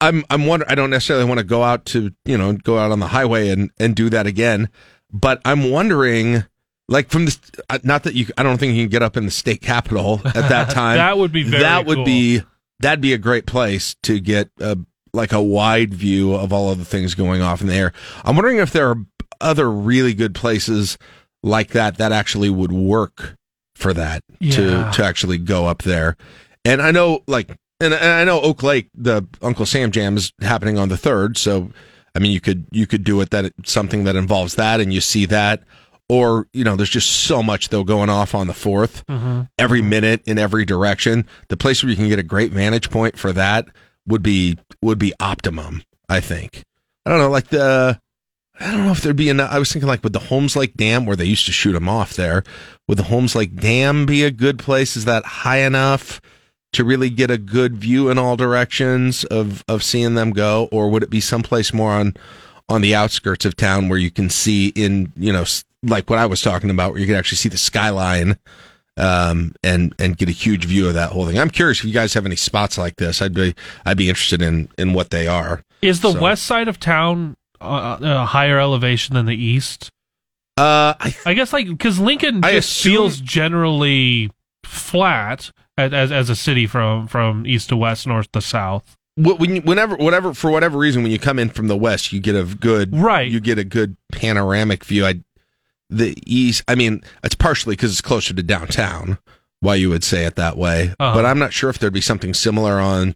I'm I'm wonder I don't necessarily want to go out to you know go out on the highway and and do that again, but I'm wondering. Like from the, uh, not that you, I don't think you can get up in the state capitol at that time. That would be very That would cool. be, that'd be a great place to get a, like a wide view of all of the things going off in the air. I'm wondering if there are other really good places like that that actually would work for that Yeah. to to actually go up there. And I know like and, and I know Oak Lake the Uncle Sam Jam is happening on the 3rd, so I mean you could you could do it that something that involves that and you see that or you know there's just so much though going off on the 4th Mhm. every minute in every direction. The place where you can get a great vantage point for that would be would be optimum. I think. I don't know, like the. I don't know if there'd be enough. I was thinking like would the Holmes Lake Dam, where they used to shoot them off there, would the Holmes Lake Dam be a good place? Is that high enough to really get a good view in all directions of of seeing them go, or would it be someplace more on on the outskirts of town where you can see in you know like what I was talking about, where you can actually see the skyline um, and and get a huge view of that whole thing. I'm curious if you guys have any spots like this. I'd be I'd be interested in in what they are. Is the So- west side of town uh, a higher elevation than the east? Uh, I, guess like because Lincoln I just assume- feels generally flat as, as a city from from east to west, north to south. When you, whenever whatever for whatever reason when you come in from the west you get a good right you get a good panoramic view i the east i mean it's partially because it's closer to downtown why you would say it that way Uh-huh. but i'm not sure if there'd be something similar on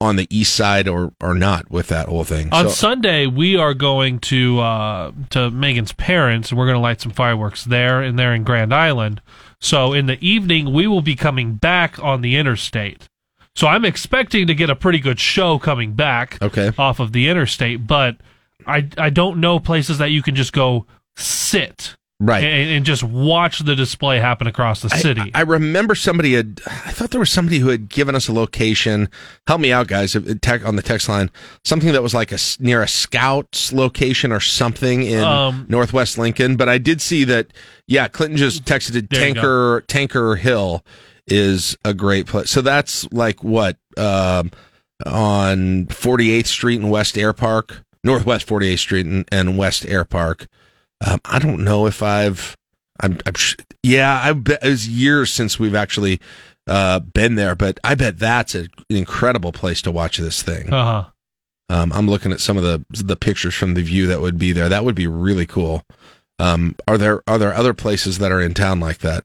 on the east side or or not with that whole thing On So- Sunday, we are going to uh, to Megan's parents, and we're going to light some fireworks there and there in Grand Island. So in the evening, we will be coming back on the interstate. So I'm expecting to get a pretty good show coming back okay. off of the interstate, but I I don't know places that you can just go sit Right. and, and just watch the display happen across the city. I, I remember somebody had. I thought there was somebody who had given us a location. Help me out, guys. tech- on the text line, something that was like a near a Scouts location or something in Um, Northwest Lincoln. But I did see that. Yeah, Clinton just texted. Tanker Tanker Hill is a great place. So that's like what um, on 48th Street and West Air Park, Northwest 48th Street and, and West Air Park. Um, I don't know if I've, I'm, I'm sh- yeah, I bet it was years since we've actually uh, been there, but I bet that's a, an incredible place to watch this thing. Uh-huh. Um, I'm looking at some of the the pictures from the view that would be there. That would be really cool. Um, are there are there other places that are in town like that?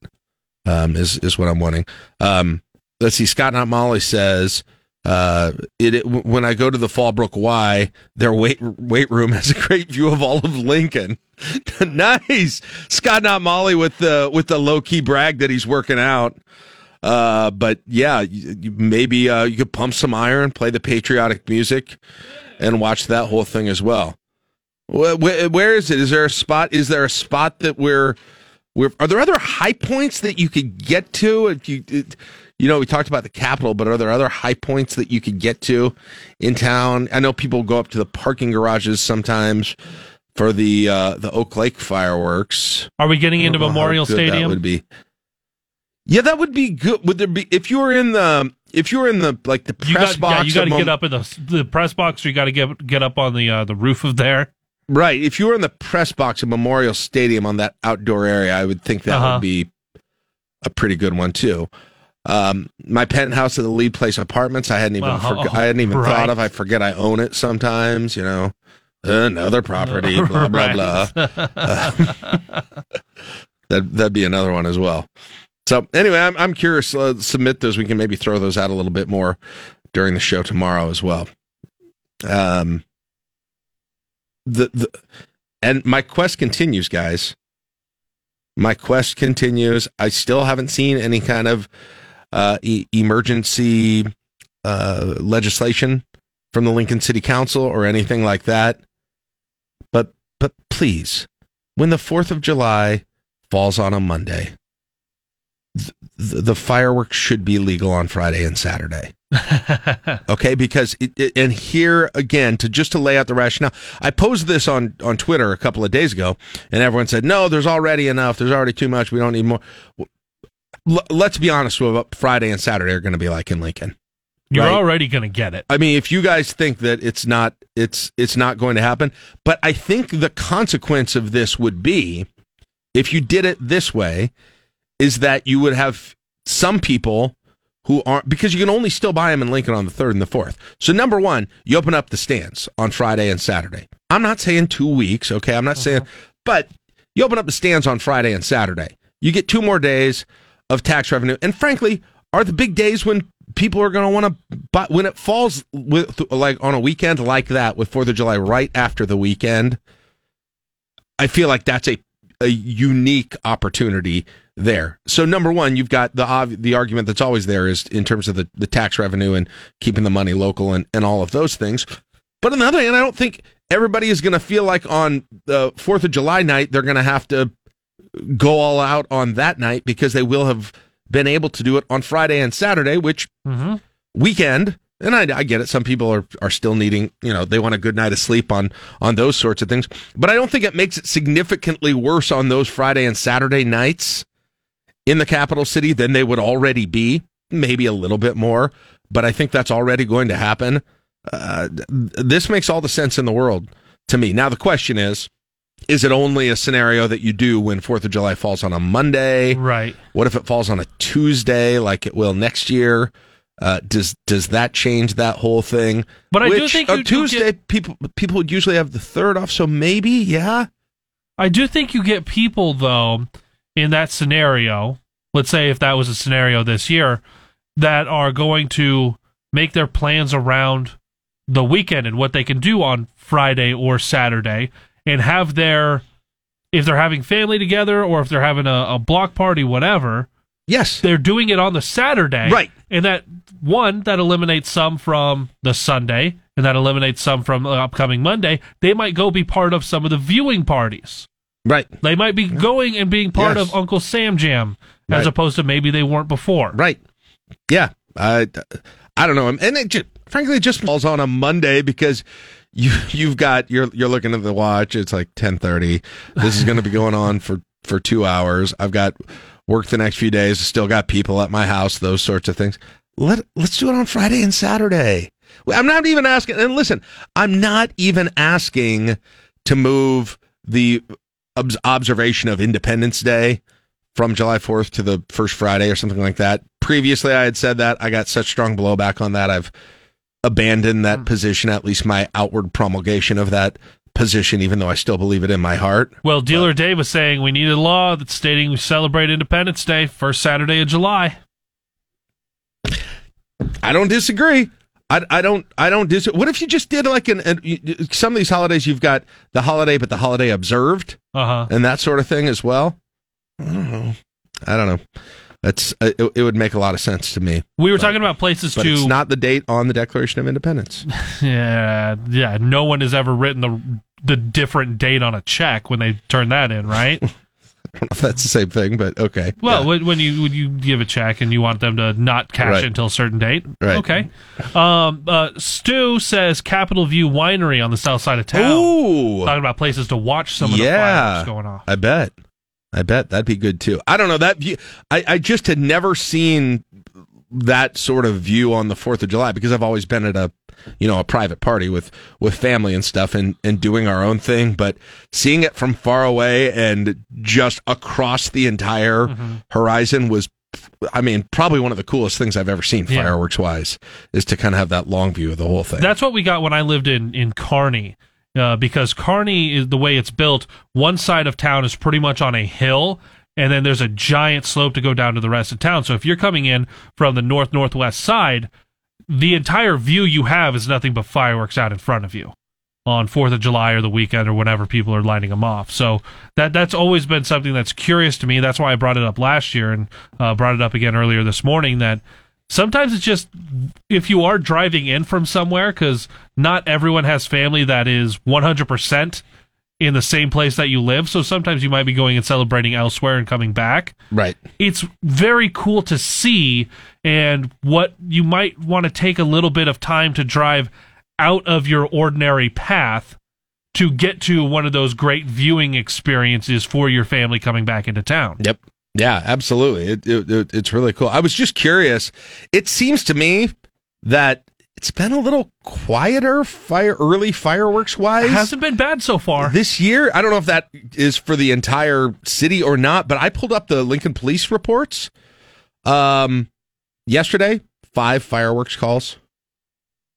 Um, is is what I'm wanting. Um, let's see. Scott Not Molly says uh, it, it when I go to the Fallbrook Y, their weight weight room has a great view of all of Lincoln. nice, Scott Not Molly with the with the low key brag that he's working out. Uh, but yeah, maybe uh, you could pump some iron, play the patriotic music, and watch that whole thing as well. Wh- wh- where is it? Is there a spot? Is there a spot that we're, we're are there other high points that you could get to? If you, it, you know, we talked about the Capitol, but are there other high points that you could get to in town? I know people go up to the parking garages sometimes for the uh, the Oak Lake fireworks. Are we getting into Memorial good that Stadium? would be. Yeah, that would be good. Would there be if you were in the if you were in the like the You press got, box? yeah, you got to get up in the the press box, or you got to get get up on the uh, the roof of there. Right. If you were in the press box at Memorial Stadium on that outdoor area, I would think that Uh-huh. would be a pretty good one too. Um, my penthouse at the Lied Place Apartments, I hadn't even Oh, forg- I hadn't even right. thought of. I forget I own it sometimes. You know, another property. Blah blah blah. Uh, that that'd be another one as well. So anyway, I'm I'm curious. Uh, submit those. We can maybe throw those out a little bit more during the show tomorrow as well. Um, the the and my quest continues, guys. My quest continues. I still haven't seen any kind of e- emergency uh, legislation from the Lincoln City Council or anything like that. But but please, when the Fourth of July falls on a Monday, th- the, the fireworks should be legal on Friday and Saturday. okay, because it, it- and here again to just to lay out the rationale. I posed this on on Twitter a couple of days ago, and everyone said, "No, there's already enough. There's already too much. We don't need more." L- let's be honest with uh, what Friday and Saturday are going to be like in Lincoln. You're right? already going to get it. I mean, if you guys think that it's not it's it's not going to happen, but I think the consequence of this would be if you did it this way is that you would have some people who aren't because you can only still buy them in Lincoln on the 3rd and the 4th. So number 1, you open up the stands on Friday and Saturday. I'm not saying 2 weeks, okay? I'm not saying uh-huh. but you open up the stands on Friday and Saturday. You get two more days of tax revenue. And frankly, are the big days when people are going to want to buy when it falls with like on a weekend like that with 4th of July right after the weekend. I feel like that's a a unique opportunity there. So number one, you've got the the argument that's always there is in terms of the, the tax revenue and keeping the money local and, and all of those things. But on the other hand, I don't think everybody is going to feel like on the Fourth of July night they're going to have to go all out on that night because they will have been able to do it on Friday and Saturday, which Mm-hmm. weekend. And I, I get it. Some people are, are still needing, you know, they want a good night of sleep on on those sorts of things. But I don't think it makes it significantly worse on those Friday and Saturday nights in the capital city than they would already be. Maybe a little bit more, but I think that's already going to happen. Uh, th- this makes all the sense in the world to me. Now the question is, is it only a scenario that you do when Fourth of July falls on a Monday? Right. What if it falls on a Tuesday, like it will next year? Uh, does does that change that whole thing? But I do Which, think do Tuesday people people would usually have the third off, so maybe yeah. I do think you get people though in that scenario. Let's say if that was a scenario this year, that are going to make their plans around the weekend and what they can do on Friday or Saturday, and have their if they're having family together or if they're having a, a block party, whatever. Yes, they're doing it on the Saturday, right? And that one that eliminates some from the Sunday, and that eliminates some from the upcoming Monday. They might go be part of some of the viewing parties. Right. They might be going and being part Yes. of Uncle Sam Jam as Right. opposed to maybe they weren't before. Right. Yeah. I I don't know. And it just, frankly it just falls on a Monday because you you've got you're you're looking at the watch. It's like ten thirty. This is going to be going on for for two hours. I've got work the next few days. Still got people at my house. Those sorts of things. Let let's do it on Friday and Saturday. I'm not even asking. And listen, I'm not even asking to move the obs- observation of Independence Day from July 4th to the first Friday or something like that. Previously, I had said that. I got such strong blowback on that. I've abandoned that position, at least my outward promulgation of that position, even though I still believe it in my heart. Well, Dealer Dave was saying we need a law that's stating we celebrate Independence Day first Saturday of July. I don't disagree. I, I don't I don't dis. What if you just did like an, an some of these holidays you've got the holiday but the holiday observed Uh huh. and that sort of thing as well. I don't know. I don't know. That's uh, it, it would make a lot of sense to me. We were talking about places But to it's not the date on the Declaration of Independence. Yeah, yeah. No one has ever written the the different date on a check when they turn that in, right? I don't know if that's the same thing, but okay. Well, when, when you when you give a check and you want them to not cash Right. it until a certain date, Right. okay. Um, uh, Stu says Capitol View Winery on the south side of town. Ooh. talking about places to watch some of the fireworks going off. I bet. I bet that'd be good too. I don't know that view. I, I just had never seen that sort of view on the Fourth of July because I've always been at a, you know, a private party with with family and stuff and and doing our own thing. But seeing it from far away and just across the entire Mm-hmm. horizon was. I mean, probably one of the coolest things I've ever seen Yeah. fireworks wise is to kind of have that long view of the whole thing. That's what we got when I lived in in Kearney. Uh, because Kearney is the way it's built. One side of town is pretty much on a hill, and then there's a giant slope to go down to the rest of town. So if you're coming in from the north northwest side, the entire view you have is nothing but fireworks out in front of you on Fourth of July or the weekend or whenever people are lighting them off. So that that's always been something that's curious to me. That's why I brought it up last year and uh, brought it up again earlier this morning. That sometimes it's just if you are driving in from somewhere because not everyone has family that is 100% in the same place that you live so sometimes you might be going and celebrating elsewhere and coming back right. it's very cool to see and what you might want to take a little bit of time to drive out of your ordinary path to get to one of those great viewing experiences for your family coming back into town. Yep. Yeah, absolutely. It, it, it- it's really cool. I was just curious. It seems to me that it's been a little quieter fire early fireworks wise. It Hasn't been bad so far. This year, I don't know if that is for the entire city or not, but I pulled up the Lincoln police reports. Um yesterday, 5 fireworks calls.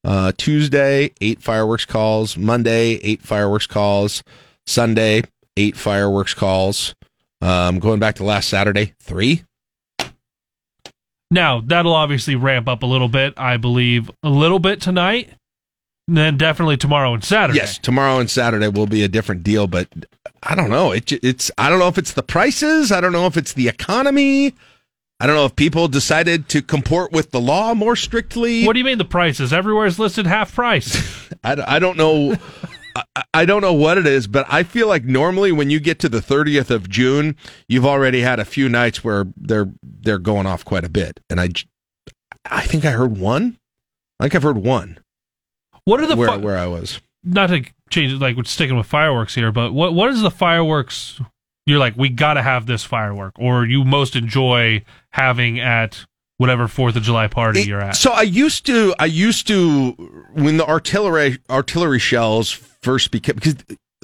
Uh Tuesday, 8 fireworks calls, Monday, 8 fireworks calls, Sunday, 8 fireworks calls. Um going back to last Saturday, 3. Now, that'll obviously ramp up a little bit, I believe, a little bit tonight, and then definitely tomorrow and Saturday. Yes, tomorrow and Saturday will be a different deal, but I don't know. It, it's I don't know if it's the prices. I don't know if it's the economy. I don't know if people decided to comport with the law more strictly. What do you mean the prices? Everywhere is listed half price. I don't know. I, I don't know what it is, but I feel like normally when you get to the 30th of June, you've already had a few nights where they're they're going off quite a bit, and I, I think I heard one. I think I've heard one. What are the where fi- where I was? Not to change it, like we're sticking with fireworks here, but what what is the fireworks? You're like, we got to have this firework, or you most enjoy having at whatever Fourth of July party you're at. So I used to, I used to, when the artillery artillery shells first became because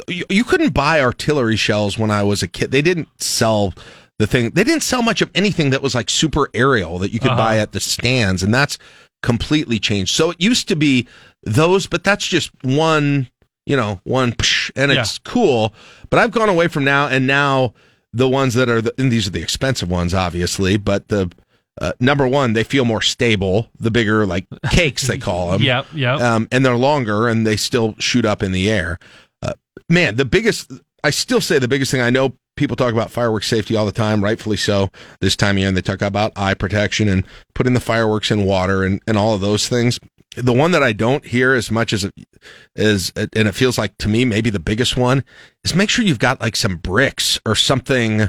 you, you couldn't buy artillery shells when I was a kid. They didn't sell the thing. They didn't sell much of anything that was like super aerial that you could Uh-huh. buy at the stands, and that's completely changed. So it used to be those, but that's just one, you know, one, psh, and it's cool. But I've gone away from now, and now the ones that are, the, and these are the expensive ones, obviously, but the uh, number one, they feel more stable. The bigger, like cakes, they call them. Yep, yep. Um, and they're longer, and they still shoot up in the air. Uh, man, the biggest, I still say the biggest thing. I know people talk about fireworks safety all the time, rightfully so. This time of year, and they talk about eye protection and putting the fireworks in water and, and all of those things. The one that I don't hear as much as is, and it feels like to me maybe the biggest one is make sure you've got like some bricks or something,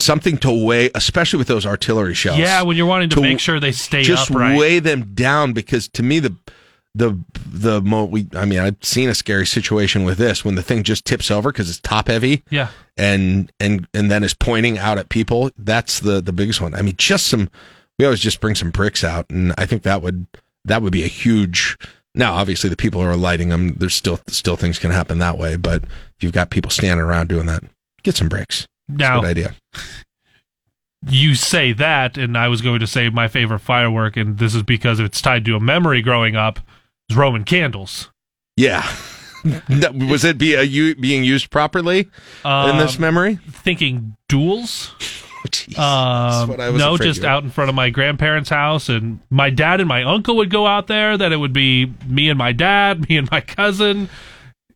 something to weigh, especially with those artillery shells. Yeah, when you're wanting to, To make sure they stay just upright. weigh them down because to me the the the mo we I mean I've seen a scary situation with this when the thing just tips over because it's top heavy Yeah. and and and then is pointing out at people that's the the biggest one I mean just some we always just bring some bricks out and I think that would that would be a huge now obviously the people who are lighting them there's still still things can happen that way but if you've got people standing around doing that get some bricks Now- good idea you say that, and I was going to say my favorite firework, and this is because it's tied to a memory growing up, is Roman candles. yeah was it be a, being used properly in this Um, memory Thinking duels. That's Um, what I was no, just out in front of my grandparents' house, and my dad and my uncle would go out there. That it would be me and my dad, me and my cousin.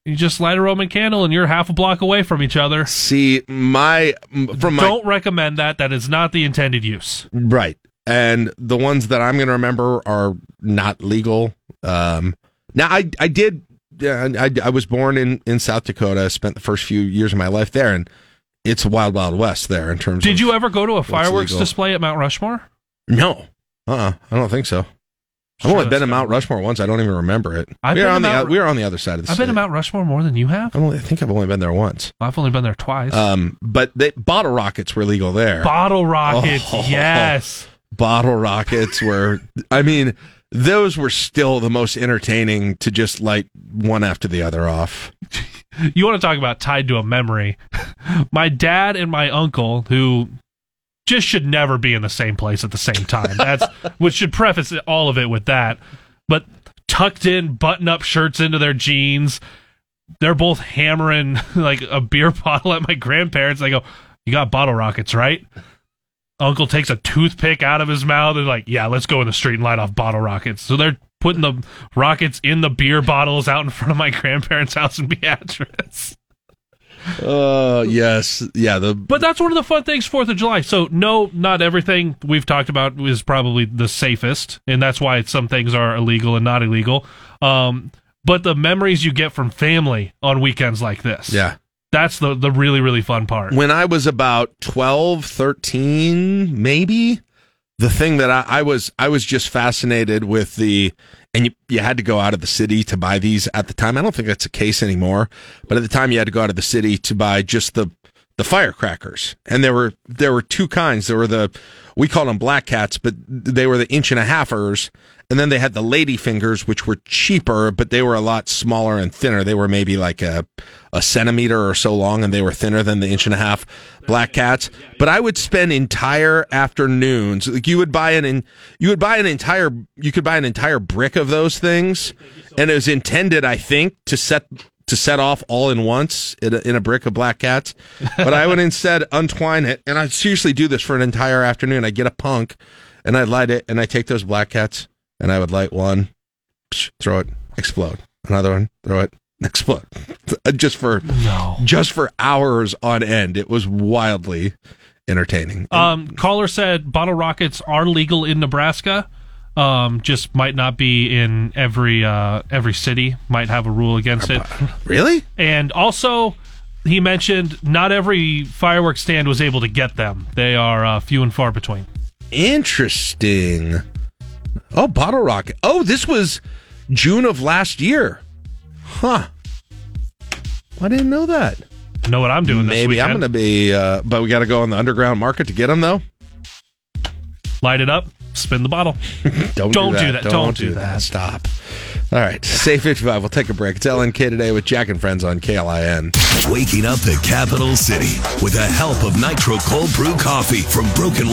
You just light a Roman candle, and you're half a block away from each other. See, my from my don't recommend that. That is not the intended use. Right. And the ones that I'm going to remember are not legal. Um, now, I I did. Yeah, I, I was born in, in South Dakota. I Spent the first few years of my life there, and it's a wild, wild west there in terms. Did of you ever go to a fireworks legal. display at Mount Rushmore? No. Uh. uh I don't think so. I've only been to Mount Rushmore once. I don't even remember it. I've we are on the Mount- we were on the other side of the I've state. been to Mount Rushmore more than you have. I, only, I think I've only been there once. I've only been there twice. Um, but they, bottle rockets were legal there. Bottle rockets, Oh. yes. bottle rockets were i mean those were still the most entertaining to just light one after the other off You want to talk about tied to a memory? My dad and my uncle, who just should never be in the same place at the same time. That's which should preface all of it with that. But tucked in button up shirts into their jeans. They're both hammering like a beer bottle at my grandparents. They go, You got bottle rockets, right? Uncle takes a toothpick out of his mouth and like, yeah, let's go in the street and light off bottle rockets. So they're putting the rockets in the beer bottles out in front of my grandparents' house in Beatrice. Uh yes yeah the But that's one of the fun things, Fourth of July. So no, not everything we've talked about is probably the safest, and that's why some things are illegal and not illegal. Um, but the memories you get from family on weekends like this, yeah that's the the really really fun part. when i was about 12 13 maybe the thing that I, I was i was just fascinated with the and you, you had to go out of the city to buy these at the time. I don't think that's the case anymore but at the time you had to go out of the city to buy just the the firecrackers. And there were there were two kinds. There were the we called them black cats but they were the inch and a halfers. And then they had the lady fingers which were cheaper but they were a lot smaller and thinner. They were maybe like a a centimeter or so long and they were thinner than the inch and a half black cats. But i would spend entire afternoons like you would buy an in, you would buy an entire you could buy an entire brick of those things. And it was intended i think to set to set off all in once in a, in a brick of black cats but i would instead untwine it and i'd seriously do this for an entire afternoon i get a punk and i'd light it and i take those black cats and i would light one psh, throw it explode another one throw it explode just for just for hours on end. It was wildly entertaining. Um, caller said bottle rockets are legal in Nebraska. Um, just might not be in every uh, every city. Might have a rule against it. Really? And also, he mentioned not every fireworks stand was able to get them. They are uh, few and far between. Interesting. Oh, bottle rocket. Oh, this was June of last year. Huh. I didn't know that. Know what I'm doing? Maybe I'm going to be, uh, but we got to go on the underground market to get them, though. Light it up, spin the bottle. Don't, Don't do do that. that. Don't do that. Stop. All right. Say 55. We'll take a break. It's LNK today with Jack and Friends on KLIN. Waking up the capital city with the help of Nitro Cold Brew Coffee from Broken